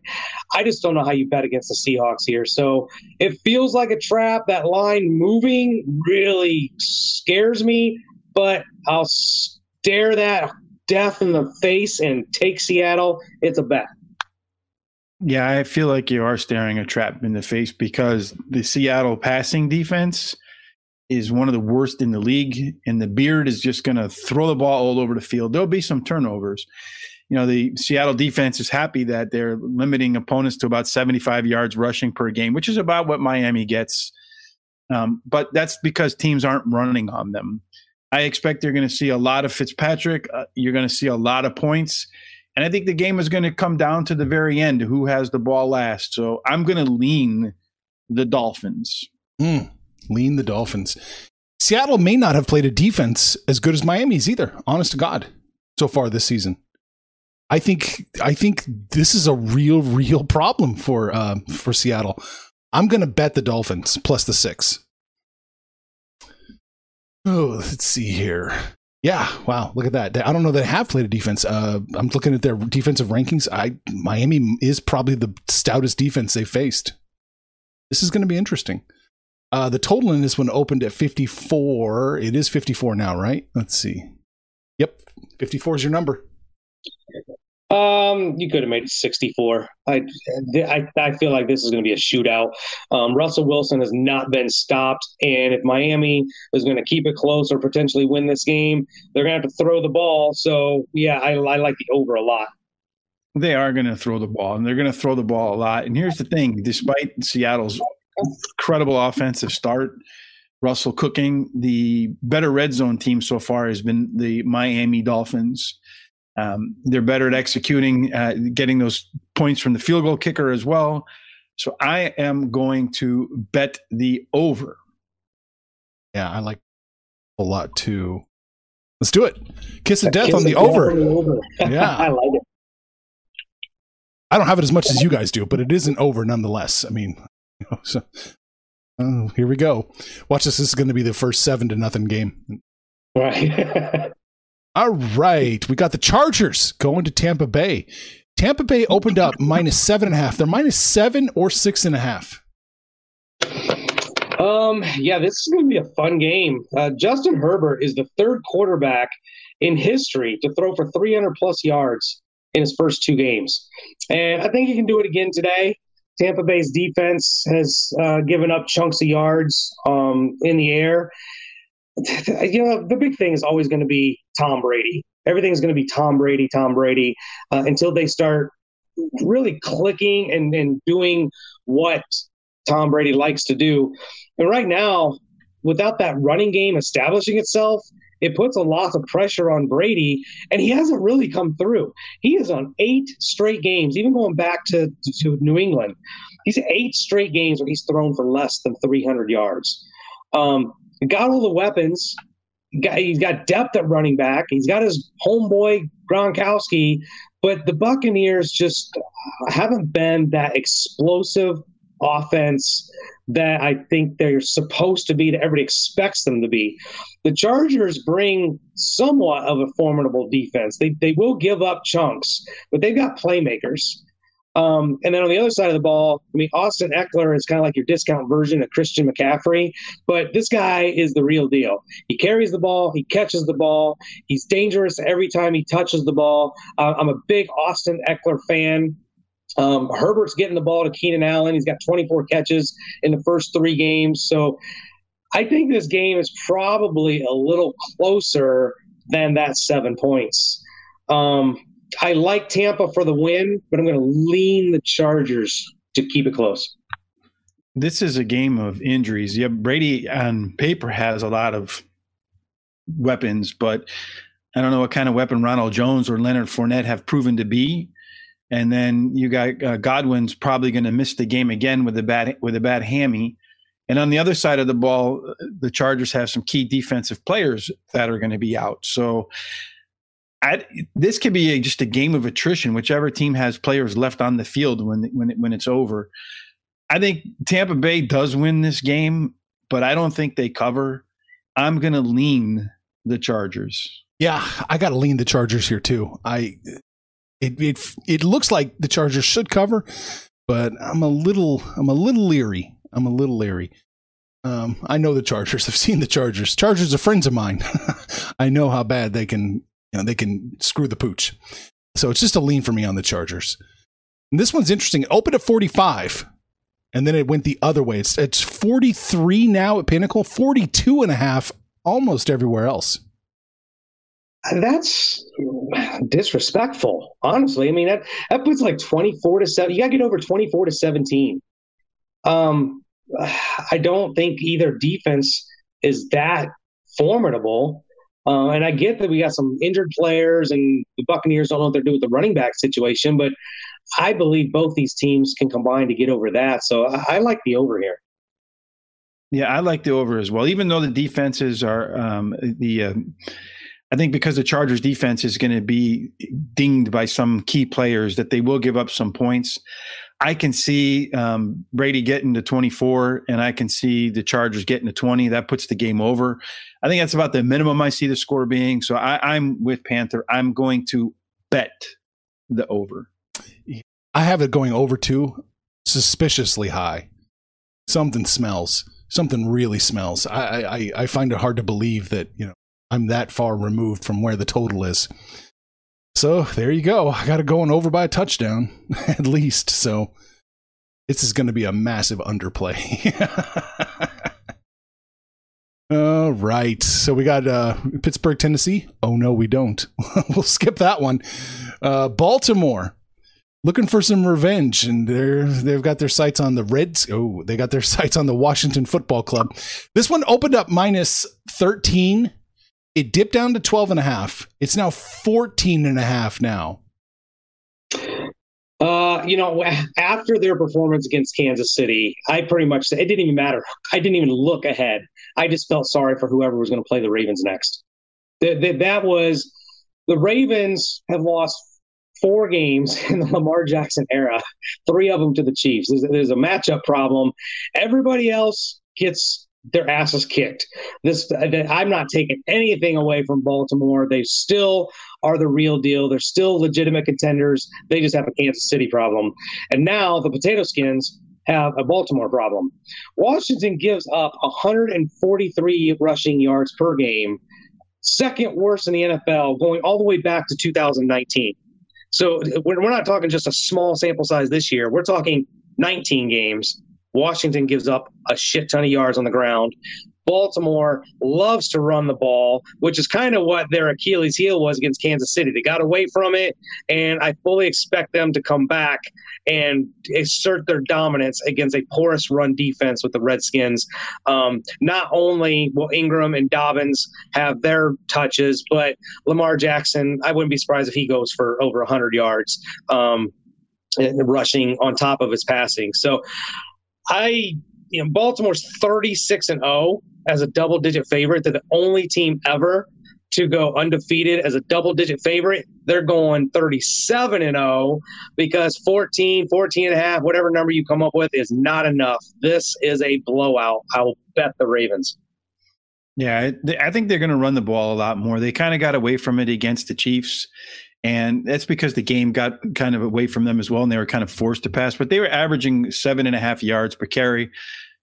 I just don't know how you bet against the Seahawks here. So it feels like a trap. That line moving really scares me, but I'll stare that death in the face and take Seattle. It's a bet.
Yeah, I feel like you are staring a trap in the face because the Seattle passing defense is one of the worst in the league, and the beard is just going to throw the ball all over the field. There'll be some turnovers. You know, the Seattle defense is happy that they're limiting opponents to about 75 yards rushing per game, which is about what Miami gets. Um, but that's because teams aren't running on them. I expect they're going to see a lot of Fitzpatrick. Uh, you're going to see a lot of points. And I think the game is going to come down to the very end who has the ball last. So I'm going to lean the Dolphins.
Mm, lean the Dolphins. Seattle may not have played a defense as good as Miami's either, honest to God, so far this season. I think I think this is a real, real problem for uh, for Seattle. I'm going to bet the Dolphins plus the six. Oh, let's see here. Yeah, wow, look at that. I don't know they have played a defense. Uh, I'm looking at their defensive rankings. I Miami is probably the stoutest defense they faced. This is going to be interesting. Uh, the total in this one opened at 54. It is 54 now, right? Let's see. Yep, 54 is your number.
Um, you could have made it 64. I, I, I feel like this is going to be a shootout. Um, Russell Wilson has not been stopped, and if Miami is going to keep it close or potentially win this game, they're going to have to throw the ball. So yeah, I, I like the over a lot.
They are going to throw the ball, and they're going to throw the ball a lot. And here's the thing: despite Seattle's incredible offensive start, Russell cooking, the better red zone team so far has been the Miami Dolphins. Um, they're better at executing, uh, getting those points from the field goal kicker as well. So I am going to bet the over.
Yeah, I like a lot too. Let's do it. Kiss of death Kiss on the over. over.
yeah, I like it.
I don't have it as much as you guys do, but it isn't over nonetheless. I mean, you know, so oh, here we go. Watch this. This is going to be the first seven to nothing game.
Right.
All right. We got the Chargers going to Tampa Bay. Tampa Bay opened up minus seven and a half. They're minus seven or six and a half.
Um, yeah, this is going to be a fun game. Uh, Justin Herbert is the third quarterback in history to throw for 300 plus yards in his first two games. And I think he can do it again today. Tampa Bay's defense has uh, given up chunks of yards um, in the air. you know, the big thing is always going to be Tom Brady. Everything's going to be Tom Brady, Tom Brady, uh, until they start really clicking and, and doing what Tom Brady likes to do. And right now, without that running game establishing itself, it puts a lot of pressure on Brady, and he hasn't really come through. He is on eight straight games, even going back to, to, to New England. He's eight straight games where he's thrown for less than 300 yards. Um, got all the weapons. Got, he's got depth at running back. He's got his homeboy Gronkowski, but the Buccaneers just haven't been that explosive offense that I think they're supposed to be, that everybody expects them to be. The Chargers bring somewhat of a formidable defense. They, they will give up chunks, but they've got playmakers. Um, and then on the other side of the ball, I mean, Austin Ekeler is kind of like your discount version of Christian McCaffrey, but this guy is the real deal. He carries the ball, he catches the ball, he's dangerous every time he touches the ball. Uh, I'm a big Austin Ekeler fan. Um, Herbert's getting the ball to Keenan Allen. He's got 24 catches in the first three games. So I think this game is probably a little closer than that seven points. Um, I like Tampa for the win, but I'm going to lean the Chargers to keep it close.
This is a game of injuries. Yeah, Brady on paper has a lot of weapons, but I don't know what kind of weapon Ronald Jones or Leonard Fournette have proven to be. And then you got uh, Godwin's probably going to miss the game again with a bad with a bad hammy. And on the other side of the ball, the Chargers have some key defensive players that are going to be out. So this could be a, just a game of attrition. Whichever team has players left on the field when when when it's over. I think Tampa Bay does win this game, but I don't think they cover. I'm going to lean the Chargers.
Yeah, I got to lean the Chargers here too. I it it it looks like the Chargers should cover, but I'm a little I'm a little leery. I'm a little leery. Um, I know the Chargers. I've seen the Chargers. Chargers are friends of mine. I know how bad they can you know, they can screw the pooch. So it's just a lean for me on the Chargers. And this one's interesting. Open at 45. and then it went the other way. It's it's 43 now at Pinnacle, 42 and a half almost everywhere else.
That's disrespectful, honestly. I mean, that, that puts like 24 to 7. You got to get over 24 to 17. Um, I don't think either defense is that formidable. Uh, and I get that we got some injured players, and the Buccaneers don't know what they're doing with the running back situation, but I believe both these teams can combine to get over that. So I, I like the over here.
Yeah, I like the over as well. Even though the defenses are um, the, uh, I think because the Chargers defense is going to be dinged by some key players that they will give up some points. I can see um, Brady getting to 24, and I can see the Chargers getting to 20. That puts the game over. I think that's about the minimum I see the score being. So I, I'm with Panther. I'm going to bet the over.
I have it going over too, suspiciously high. Something smells. Something really smells. I, I I find it hard to believe that you know I'm that far removed from where the total is. So there you go. I got it going over by a touchdown at least. So this is going to be a massive underplay. All right. So we got uh, Pittsburgh, Tennessee. Oh, no, we don't. we'll skip that one. Uh, Baltimore looking for some revenge, and they're they've got their sights on the Reds. Oh, they got their sights on the Washington Football Club. This one opened up minus 13. It dipped down to 12 and a half. It's now 14 and a half now.
Uh, you know, after their performance against Kansas City, I pretty much said it didn't even matter. I didn't even look ahead. I just felt sorry for whoever was going to play the Ravens next. That, that, that was the Ravens have lost four games in the Lamar Jackson era, three of them to the Chiefs. There's, there's a matchup problem. Everybody else gets their asses kicked. This uh, I'm not taking anything away from Baltimore. They still are the real deal. They're still legitimate contenders. They just have a Kansas City problem. And now the potato skins have a Baltimore problem. Washington gives up 143 rushing yards per game, second worst in the NFL, going all the way back to 2019. So we're, we're not talking just a small sample size this year. We're talking 19 games. Washington gives up a shit ton of yards on the ground. Baltimore loves to run the ball, which is kind of what their Achilles heel was against Kansas City. They got away from it, and I fully expect them to come back and assert their dominance against a porous run defense with the Redskins. Um, not only will Ingram and Dobbins have their touches, but Lamar Jackson, I wouldn't be surprised if he goes for over 100 yards. Um, rushing on top of his passing. So I you know Baltimore's 36 and 0 as a double digit favorite. They're the only team ever to go undefeated as a double digit favorite. They're going 37 and 0 because 14, 14 and a half, whatever number you come up with is not enough. This is a blowout. I will bet the Ravens.
Yeah, I think they're going to run the ball a lot more. They kind of got away from it against the Chiefs. And that's because the game got kind of away from them as well, and they were kind of forced to pass. But they were averaging seven and a half yards per carry.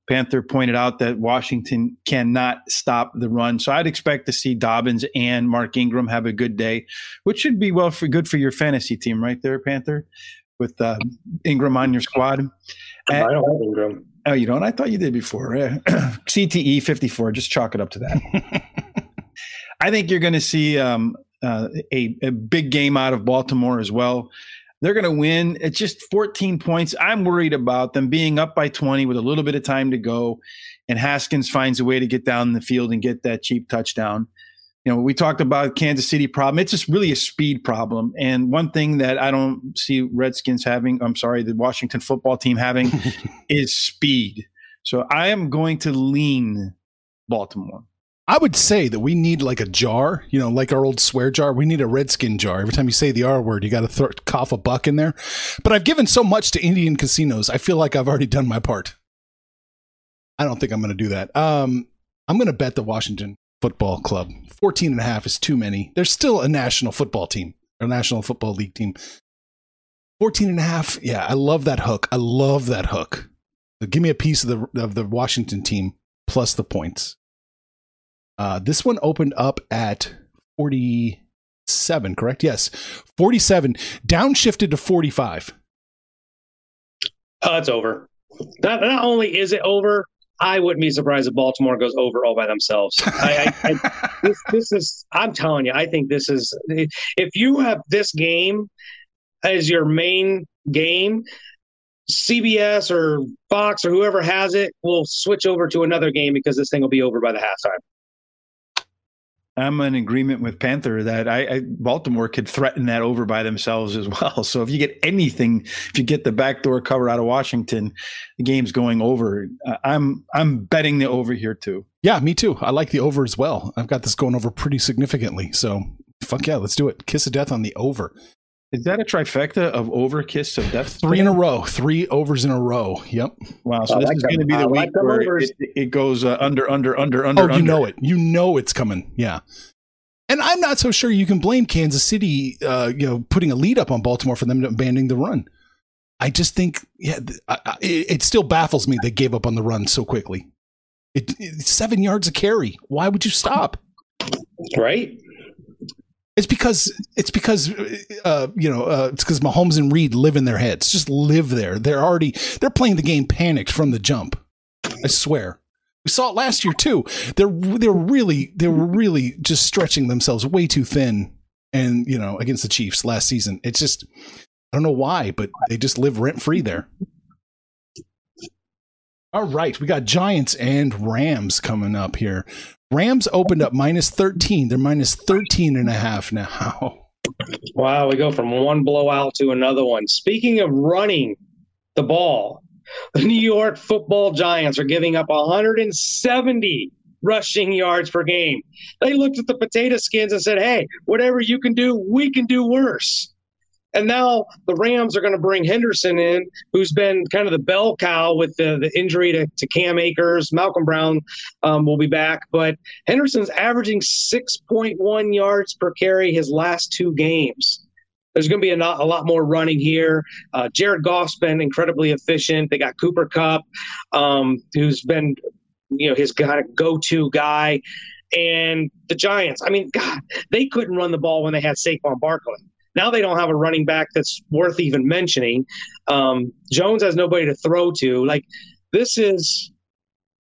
Panther pointed out that Washington cannot stop the run. So I'd expect to see Dobbins and Mark Ingram have a good day, which should be well for good for your fantasy team right there, Panther, with uh, Ingram on your squad.
I don't have Ingram.
Oh, you don't? I thought you did before. CTE 54, just chalk it up to that. I think you're going to see um, uh, a, a big game out of Baltimore as well. They're going to win. It's just 14 points. I'm worried about them being up by 20 with a little bit of time to go, and Haskins finds a way to get down the field and get that cheap touchdown. You know, we talked about Kansas City problem. It's just really a speed problem. And one thing that I don't see Redskins having, I'm sorry, the Washington football team having is speed. So I am going to lean Baltimore.
I would say that we need like a jar, you know, like our old swear jar. We need a redskin jar. Every time you say the R word, you got to throw cough a buck in there. But I've given so much to Indian casinos. I feel like I've already done my part. I don't think I'm going to do that. Um, I'm going to bet the Washington Football Club. 14 and a half is too many. There's still a national football team, a national football league team. 14 and a half. Yeah, I love that hook. I love that hook. So give me a piece of the of the Washington team plus the points. Uh, this one opened up at 47, correct? Yes, 47, downshifted to 45.
Oh, it's over. Not, not only is it over, I wouldn't be surprised if Baltimore goes over all by themselves. I, I, I, this, this is, I'm telling you, I think this is, if you have this game as your main game, CBS or Fox or whoever has it will switch over to another game because this thing will be over by the halftime.
I'm in agreement with Panther that I, I, Baltimore could threaten that over by themselves as well. So if you get anything, if you get the backdoor cover out of Washington, the game's going over. Uh, I'm I'm betting the over here too.
Yeah, me too. I like the over as well. I've got this going over pretty significantly. So fuck yeah, let's do it. Kiss of death on the over.
Is that a trifecta of over kiss of death?
Three in a row, three overs in a row. Yep.
Wow. So I this like is going to be the I week like where it, it, goes uh, under, under, under, under.
Oh, you
under.
know it. You know it's coming. Yeah. And I'm not so sure you can blame Kansas City, uh, you know, putting a lead up on Baltimore for them abandoning the run. I just think, yeah, I, I, it, still baffles me they gave up on the run so quickly. It, seven yards of carry. Why would you stop?
Right.
It's because it's because uh, you know uh, it's because Mahomes and Reid live in their heads. Just live there. They're already they're playing the game panicked from the jump. I swear. We saw it last year too. They're they're really they were really just stretching themselves way too thin, and you know against the Chiefs last season. It's just I don't know why, but they just live rent free there. All right, we got Giants and Rams coming up here. Rams opened up minus 13. They're minus 13 and a half now.
Wow, we go from one blowout to another one. Speaking of running the ball, the New York football giants are giving up 170 rushing yards per game. They looked at the potato skins and said, hey, whatever you can do, we can do worse. And now the Rams are going to bring Henderson in, who's been kind of the bell cow with the, the injury to, to Cam Akers. Malcolm Brown um, will be back, but Henderson's averaging 6.1 yards per carry his last two games. There's going to be a, not, a lot more running here. Uh, Jared Goff's been incredibly efficient. They got Cooper Kupp, um, who's been, you know, his kind of go-to guy. And the Giants, I mean, God, they couldn't run the ball when they had Saquon Barkley. Now they don't have a running back that's worth even mentioning. Um, Jones has nobody to throw to. Like this is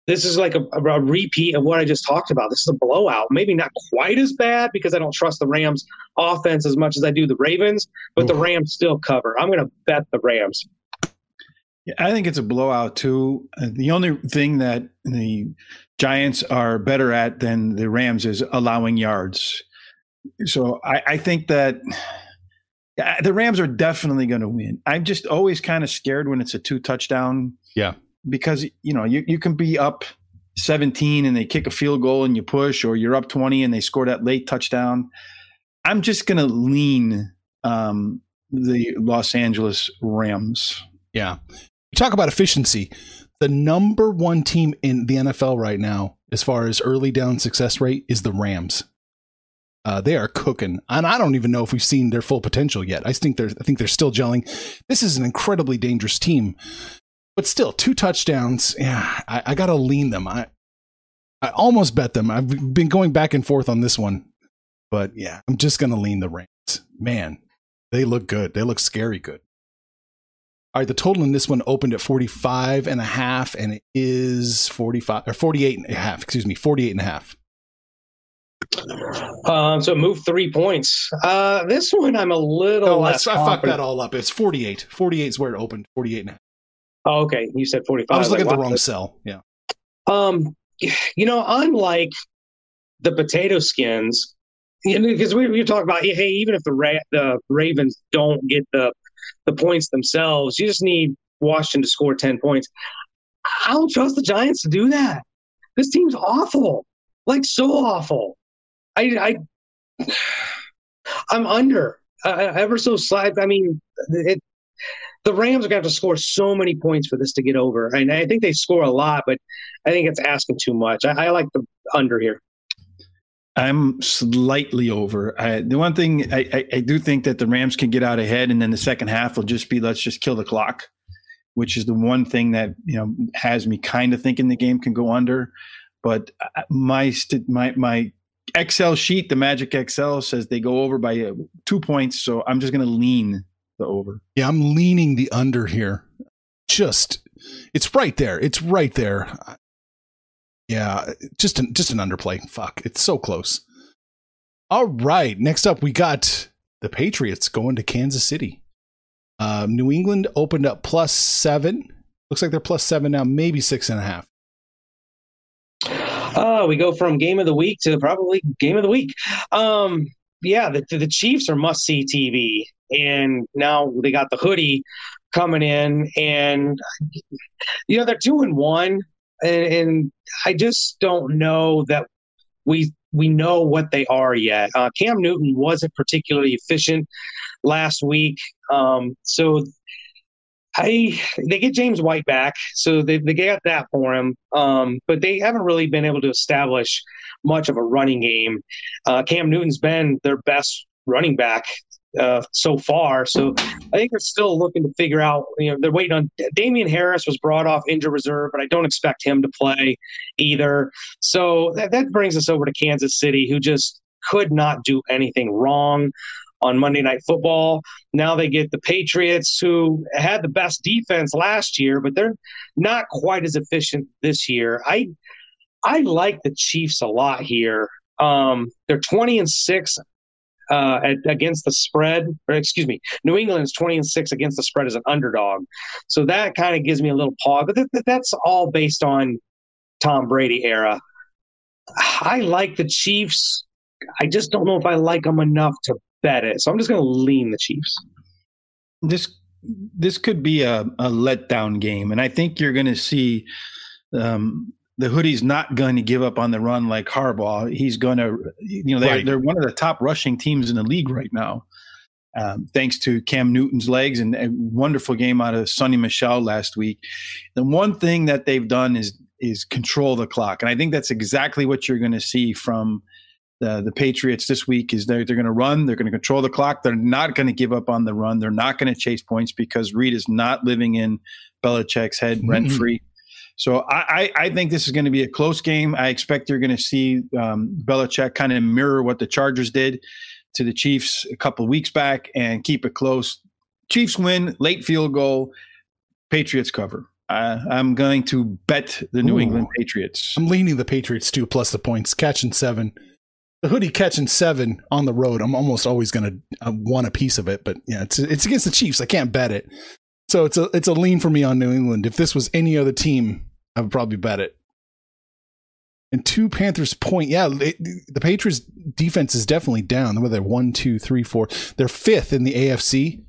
this is like a, a, repeat of what I just talked about. This is a blowout. Maybe not quite as bad because I don't trust the Rams offense as much as I do the Ravens, but the Rams still cover. I'm going to bet the Rams.
Yeah, I think it's a blowout too. The only thing that the Giants are better at than the Rams is allowing yards. So I, I think that the Rams are definitely going to win. I'm just always kind of scared when it's a two touchdown.
Yeah.
Because, you know, you, you can be up 17 and they kick a field goal and you push, or you're up 20 and they score that late touchdown. I'm just going to lean um, the Los Angeles Rams.
Yeah. You talk about efficiency. The number one team in the NFL right now, as far as early down success rate, is the Rams. Uh, they are cooking, and I don't even know if we've seen their full potential yet. I think they're I think they're still gelling. This is an incredibly dangerous team, but still, two touchdowns. Yeah, I, I gotta lean them. I I almost bet them. I've been going back and forth on this one, but yeah, I'm just gonna lean the Rams. Man, they look good. They look scary good. All right, the total in this one opened at 45 and a half, and it is 45 or 48 and a half. Excuse me, 48 and a half.
Um, so move three points. Uh, this one I'm a little. Oh, I, I
fucked that all up. It's 48. 48 is where it opened. 48 now.
Oh, okay. You said 45.
I was looking like, at the wrong cell. Yeah.
Um, you know, unlike the potato skins, because we, we talk about hey, even if the Ra- the Ravens don't get the the points themselves, you just need Washington to score ten points. I don't trust the Giants to do that. This team's awful, like so awful. I, I I'm under uh, ever so slight. I mean, it, the Rams are going to have to score so many points for this to get over. And I think they score a lot, but I think it's asking too much. I, I like the under here.
I'm slightly over. I, the one thing I, I, I, do think that the Rams can get out ahead, and then the second half will just be let's just kill the clock, which is the one thing that you know has me kind of thinking the game can go under. But uh, my my my Excel sheet, the Magic Excel says they go over by uh, two points. So I'm just going to lean the over.
Yeah, I'm leaning the under here. Just It's right there. It's right there. Yeah, just an just an underplay. Fuck, it's so close. All right, next up we got the Patriots going to Kansas City. Um, New England opened up plus seven. Looks like they're plus seven now, maybe six and a half.
Oh, we go from game of the week to probably game of the week. Um, yeah, the the Chiefs are must see TV, and now they got the hoodie coming in, and you know they're two and one, and, and I just don't know that we we know what they are yet. Uh, Cam Newton wasn't particularly efficient last week, um, so I they get James White back, so they they got that for him. Um, but they haven't really been able to establish much of a running game. Uh, Cam Newton's been their best running back uh, so far. So I think they're still looking to figure out. You know, they're waiting on Damien Harris was brought off injured reserve, but I don't expect him to play either. So that, that brings us over to Kansas City, who just could not do anything wrong on Monday Night Football. Now they get the Patriots, who had the best defense last year, but they're not quite as efficient this year. I I like the Chiefs a lot here. Um, they're 20 and six uh, at, against the spread, or excuse me, New England is 20 and six against the spread as an underdog. So that kind of gives me a little pause, but th- that's all based on Tom Brady era. I like the Chiefs. I just don't know if I like them enough to bet it. So I'm just going to lean the Chiefs.
This this could be a, a letdown game, and I think you're going to see um, the hoodie's not going to give up on the run like Harbaugh. He's going to, you know, they're, right. they're one of the top rushing teams in the league right now, um, thanks to Cam Newton's legs and a wonderful game out of Sony Michel last week. The one thing that they've done is is control the clock, and I think that's exactly what you're going to see from the, the Patriots this week is they're, they're going to run, they're going to control the clock, they're not going to give up on the run, they're not going to chase points because Reid is not living in Belichick's head mm-hmm. rent free. So I, I, think this is going to be a close game. I expect you're going to see um, Belichick kind of mirror what the Chargers did to the Chiefs a couple of weeks back and keep it close. Chiefs win, late field goal, Patriots cover. Uh, I'm going to bet the New Ooh. England Patriots.
I'm leaning the Patriots too, plus the points, catching seven the hoodie catching seven on the road, I'm almost always going to uh, want a piece of it. But yeah, it's it's against the Chiefs. I can't bet it, so it's a it's a lean for me on New England. If this was any other team, I would probably bet it. And two Panthers point, yeah, it, the Patriots defense is definitely down. Whether they're one, two, three, four, they're fifth in the AFC,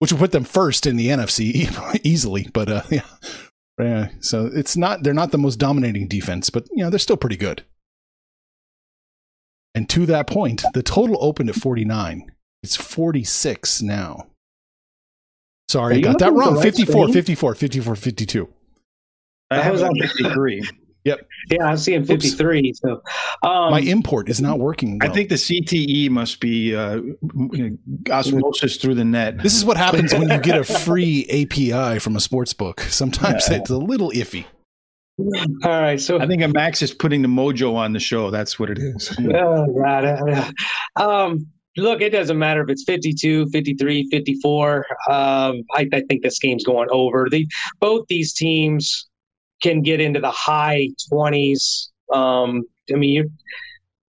which would put them first in the NFC easily. But uh, yeah, yeah, so it's not they're not the most dominating defense, but you know they're still pretty good. And to that point, the total opened at 49. It's 46 now. Sorry, I got that wrong. Right 54, 54, 54, 52.
I have on 53.
Yep.
Yeah, I'm seeing 53. Oops. So
um, my import is not working.
Well. I think the CTE must be uh, osmosis through the net.
This is what happens when you get a free API from a sports book. Sometimes yeah. it's a little iffy.
All right, so
I think Max is putting the mojo on the show. That's what it is.
oh God. Um, look, it doesn't matter if it's 52, 53, 54. Um, I, I think this game's going over. The both these teams can get into the high 20s. Um, I mean, you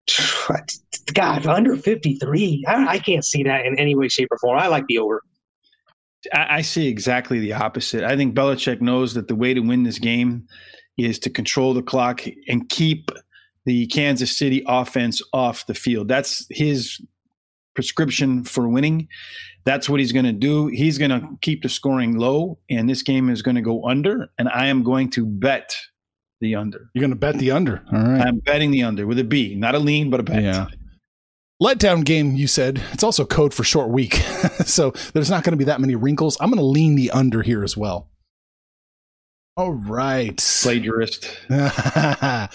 God, under 53. I, I can't see that in any way, shape, or form. I like the over.
I, I see exactly the opposite. I think Belichick knows that the way to win this game is to control the clock and keep the Kansas City offense off the field. That's his prescription for winning. That's what he's going to do. He's going to keep the scoring low, and this game is going to go under. And I am going to bet the under.
You're going to bet the under. All right.
I'm betting the under with a B, not a lean, but a bet.
Yeah. Letdown game, you said. It's also code for short week. so there's not going to be that many wrinkles. I'm going to lean the under here as well. All right.
Plagiarist.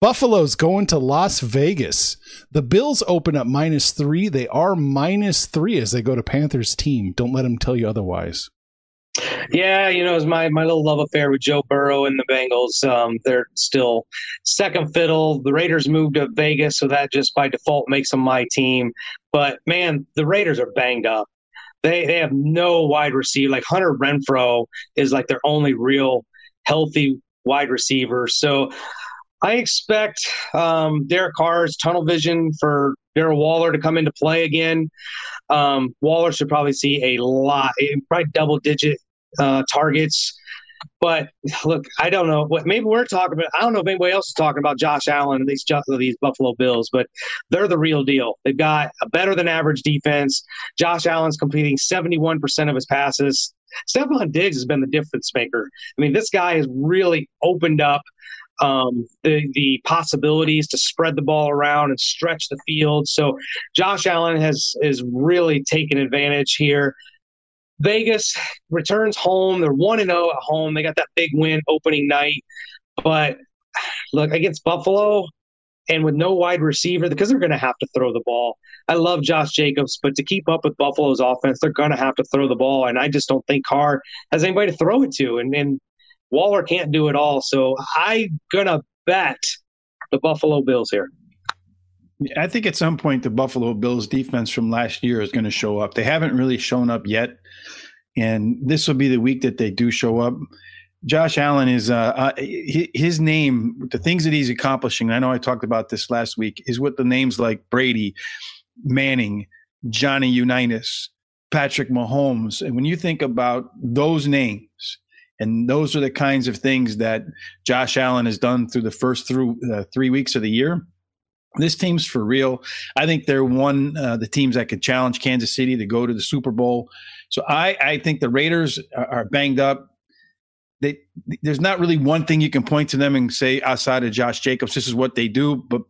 Buffalo's going to Las Vegas. The Bills open up minus three. They are minus three as they go to Panthers team. Don't let them tell you otherwise.
Yeah, you know, it's my my little love affair with Joe Burrow and the Bengals. Um, they're still second fiddle. The Raiders moved to Vegas, so that just by default makes them my team. But man, the Raiders are banged up. They they have no wide receiver. Like Hunter Renfrow is like their only real healthy wide receiver. So I expect um, Derek Carr's tunnel vision for Darren Waller to come into play again. Um, Waller should probably see a lot, probably double digit uh, targets. But look, I don't know. What maybe we're talking about. I don't know if anybody else is talking about Josh Allen and these these Buffalo Bills, but they're the real deal. They've got a better than average defense. Josh Allen's completing seventy one percent of his passes. Stefon Diggs has been the difference maker. I mean, this guy has really opened up um, the the possibilities to spread the ball around and stretch the field. So Josh Allen has is really taken advantage here. Vegas returns home. They're one and zero at home. They got that big win opening night, but look against Buffalo and with no wide receiver because they're going to have to throw the ball. I love Josh Jacobs, but to keep up with Buffalo's offense, they're going to have to throw the ball, and I just don't think Carr has anybody to throw it to, and, and Waller can't do it all. So I'm gonna bet the Buffalo Bills here.
I think at some point the Buffalo Bills defense from last year is going to show up. They haven't really shown up yet, and this will be the week that they do show up. Josh Allen is uh, uh, his name, the things that he's accomplishing. I know I talked about this last week. Is what the names like Brady, Manning, Johnny Unitas, Patrick Mahomes, and when you think about those names, and those are the kinds of things that Josh Allen has done through the first through uh, three weeks of the year. This team's for real. I think they're one uh, the teams that could challenge Kansas City to go to the Super Bowl. So I, I think the Raiders are, are banged up. They, there's not really one thing you can point to them and say outside of Josh Jacobs, this is what they do. But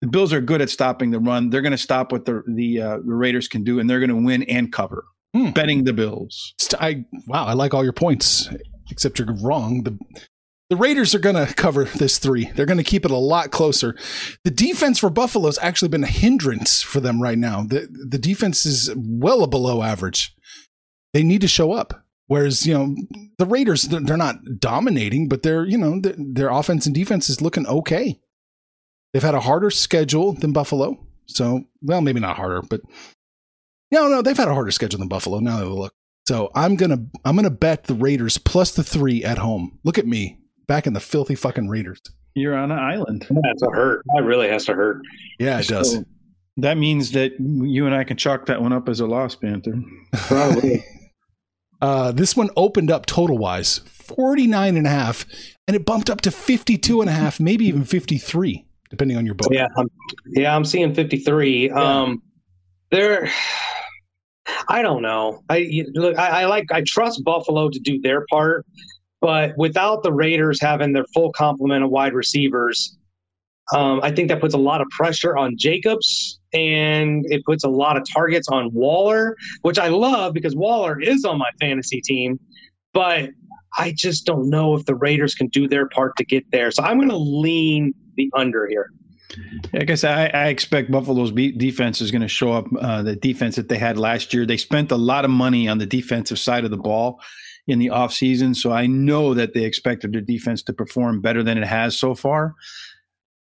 the Bills are good at stopping the run. They're going to stop what the the, uh, the Raiders can do, and they're going to win and cover. Hmm. Betting the Bills.
I wow, I like all your points, except you're wrong. The the Raiders are going to cover this three. They're going to keep it a lot closer. The defense for Buffalo's actually been a hindrance for them right now. The the defense is well below average. They need to show up. Whereas you know the Raiders, they're not dominating, but they're you know their offense and defense is looking okay. They've had a harder schedule than Buffalo, so well maybe not harder, but no, no, they've had a harder schedule than Buffalo. Now they look. So I'm gonna I'm gonna bet the Raiders plus the three at home. Look at me back in the filthy fucking Raiders.
You're on an island.
That's a hurt. That really has to hurt.
Yeah, it so does.
That means that you and I can chalk that one up as a loss, Panther.
Probably.
uh, this one opened up total wise 49 and a half, and it bumped up to 52 and a half, maybe even 53, depending on your book.
Yeah, I'm, yeah, I'm seeing 53. Yeah. Um, there I don't know. I look. I, I like. I trust Buffalo to do their part, but without the Raiders having their full complement of wide receivers, um, I think that puts a lot of pressure on Jacobs and it puts a lot of targets on Waller, which I love because Waller is on my fantasy team. But I just don't know if the Raiders can do their part to get there. So I'm going to lean the under here.
I guess I, I expect Buffalo's defense is going to show up. Uh, the defense that they had last year, they spent a lot of money on the defensive side of the ball in the offseason. So I know that they expected their defense to perform better than it has so far.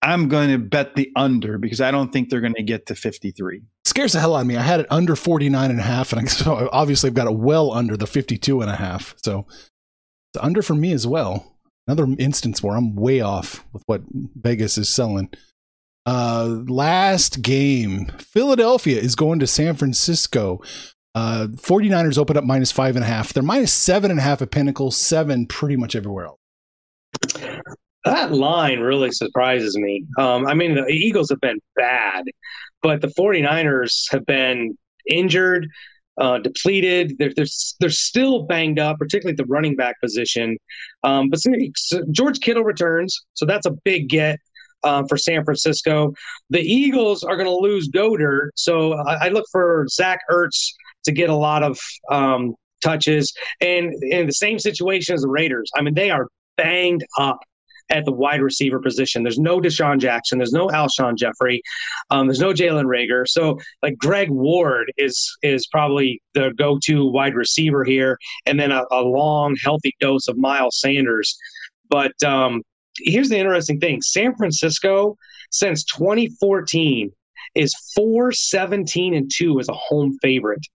I'm going to bet the under because I don't think they're going to get to 53. It
scares the hell out of me. I had it under 49 and a half, and so obviously I've got it well under the 52 and a half. So the under for me as well. Another instance where I'm way off with what Vegas is selling. Uh, last game, Philadelphia is going to San Francisco. Uh, 49ers open up minus five and a half. They're minus seven and a half at Pinnacle, seven pretty much everywhere else.
That line really surprises me. Um, I mean, the Eagles have been bad, but the 49ers have been injured, uh, depleted. They're, they're, they're still banged up, particularly at the running back position. Um, but George Kittle returns, so that's a big get uh, for San Francisco. The Eagles are going to lose Goedert, so I, I, look for Zach Ertz to get a lot of um, touches. And in the same situation as the Raiders, I mean, they are banged up at the wide receiver position. There's no DeSean Jackson. There's no Alshon Jeffery. Um, there's no Jalen Reagor. So like Greg Ward is is probably the go-to wide receiver here, and then a, a long healthy dose of Miles Sanders. But um, here's the interesting thing San Francisco, since 2014, is 4 17 and 2 as a home favorite.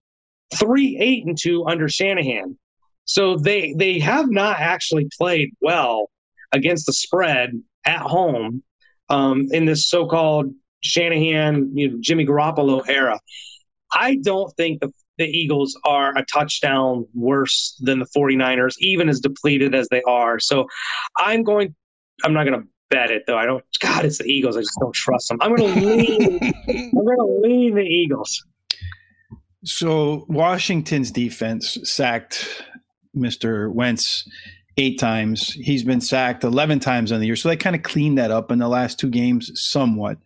Three eight and two under Shanahan. So they they have not actually played well against the spread at home um, in this so-called Shanahan, you know, Jimmy Garoppolo era. I don't think the, the Eagles are a touchdown worse than the 49ers, even as depleted as they are. So I'm going, I'm not going to bet it though. I don't, God, it's the Eagles. I just don't trust them. I'm going to lean, I'm going to lean the Eagles.
So Washington's defense sacked Mr. Wentz eight times. He's been sacked 11 times on the year. So they kind of cleaned that up in the last two games somewhat.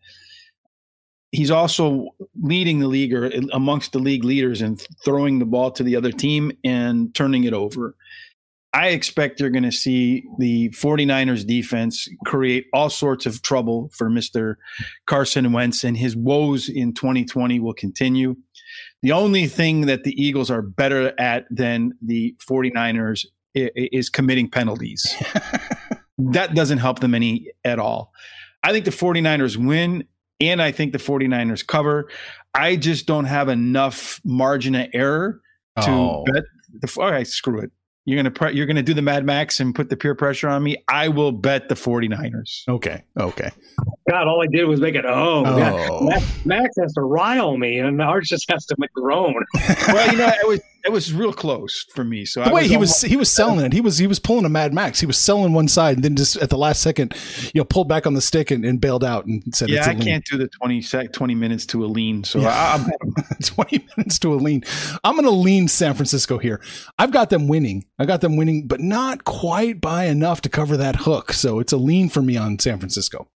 He's also leading the league or amongst the league leaders in throwing the ball to the other team and turning it over. I expect you're going to see the 49ers defense create all sorts of trouble for Mr. Carson Wentz, and his woes in 2020 will continue. The only thing that the Eagles are better at than the 49ers is committing penalties. that doesn't help them any at all. I think the 49ers win and I think the 49ers cover. I just don't have enough margin of error to oh. bet the all right, screw it. You're gonna pre- you're gonna do the Mad Max and put the peer pressure on me. I will bet the 49ers.
Okay. Okay.
God, all I did was make it. Oh, oh. Max, Max, has to rile me, and Arch just has to groan.
well, you know, it was it was real close for me. So
the
I
way
was
he was he was selling it, he was he was pulling a Mad Max. He was selling one side, and then just at the last second, you know, pulled back on the stick and, and bailed out and said,
"Yeah, I can't do the 20, sec, 20 minutes to a lean." So yeah.
twenty minutes to a lean. I'm going to lean San Francisco here. I've got them winning. I got them winning, but not quite by enough to cover that hook. So it's a lean for me on San Francisco.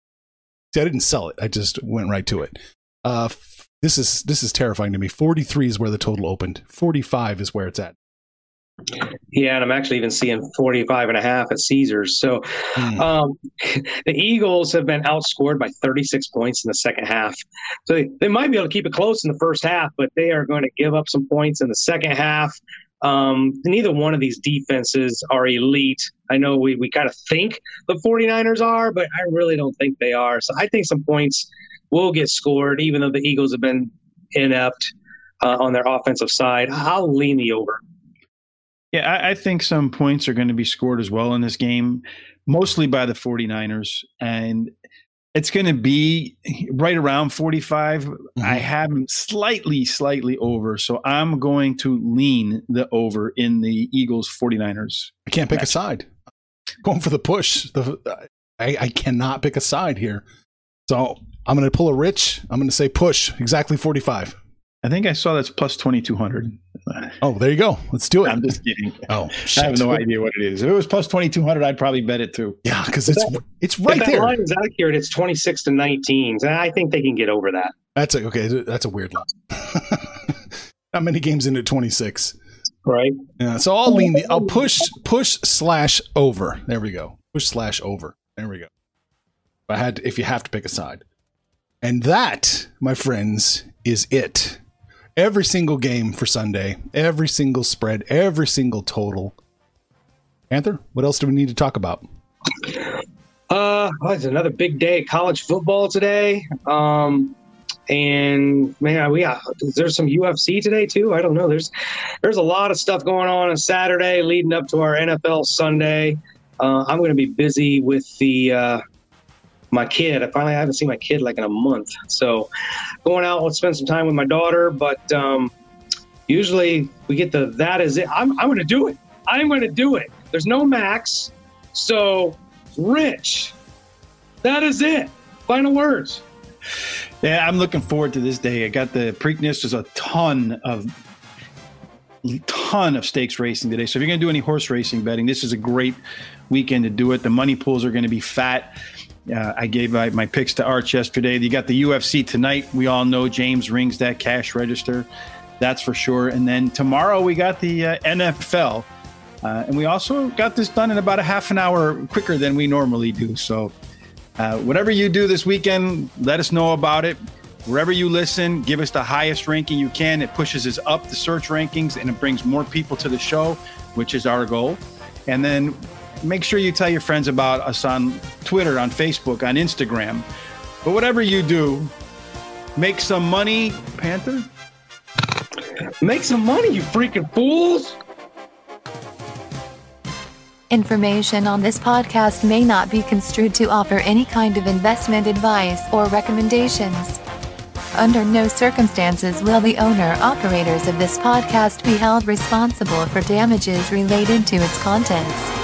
See, I didn't sell it. I just went right to it. Uh, this is this is terrifying to me. 43 is where the total opened. 45 is where it's at.
Yeah, and I'm actually even seeing 45 and a half at Caesars. So mm. um, the Eagles have been outscored by 36 points in the second half. So they, they might be able to keep it close in the first half, but they are going to give up some points in the second half. Um, neither one of these defenses are elite. I know we, we kind of think the 49ers are, but I really don't think they are. So I think some points will get scored, even though the Eagles have been inept uh, on their offensive side. I'll lean the over.
Yeah, I, I think some points are going to be scored as well in this game, mostly by the 49ers. And it's going to be right around 45. Mm-hmm. I have them slightly, slightly over. So I'm going to lean the over in the Eagles 49ers.
I can't pick match. a side. Going for the push. The I, I cannot pick a side here. So I'm going to pull a rich. I'm going to say push exactly 45.
I think I saw that's plus 2200.
Oh, there you go. Let's do it.
I'm just kidding.
Oh,
shit. I have no idea what it is. If it was plus 2200, I'd probably bet it too.
Yeah, because it's that, it's right
if
there.
That line is accurate. It's 26 to 19. And I think they can get over that.
That's a, okay. That's a weird line. Not many games into 26.
Right.
Yeah. So I'll lean the. I'll push push slash over. There we go. Push slash over. There we go. I had, if you have to pick a side, and that, my friends, is it every single game for Sunday, every single spread, every single total. Panther, what else do we need to talk about?
Uh, well, it's another big day of college football today. Um, and man, we got there's some UFC today too. I don't know. There's there's a lot of stuff going on on Saturday leading up to our NFL Sunday. Uh, I'm going to be busy with the uh, my kid. I finally haven't seen my kid like in a month. So going out, let's spend some time with my daughter. But um, usually we get the that is it. I'm, I'm going to do it. I'm going to do it. There's no max. So, Rich, that is it. Final words.
Yeah, I'm looking forward to this day. I got the Preakness. There's a ton of ton of stakes racing today. So if you're going to do any horse racing betting, this is a great weekend to do it. The money pools are going to be fat. Uh, I gave my, my, picks to Arch yesterday. You got the UFC tonight. We all know James rings that cash register. That's for sure. And then tomorrow we got the uh, NFL. Uh, and we also got this done in about a half an hour quicker than we normally do. So, uh, whatever you do this weekend, let us know about it. Wherever you listen, give us the highest ranking you can. It pushes us up the search rankings and it brings more people to the show, which is our goal. And then make sure you tell your friends about us on Twitter, on Facebook, on Instagram. But whatever you do, make some money, Panther.
Make some money, you freaking fools!
Information on this podcast may not be construed to offer any kind of investment advice or recommendations. Under no circumstances will the owner operators of this podcast be held responsible for damages related to its contents.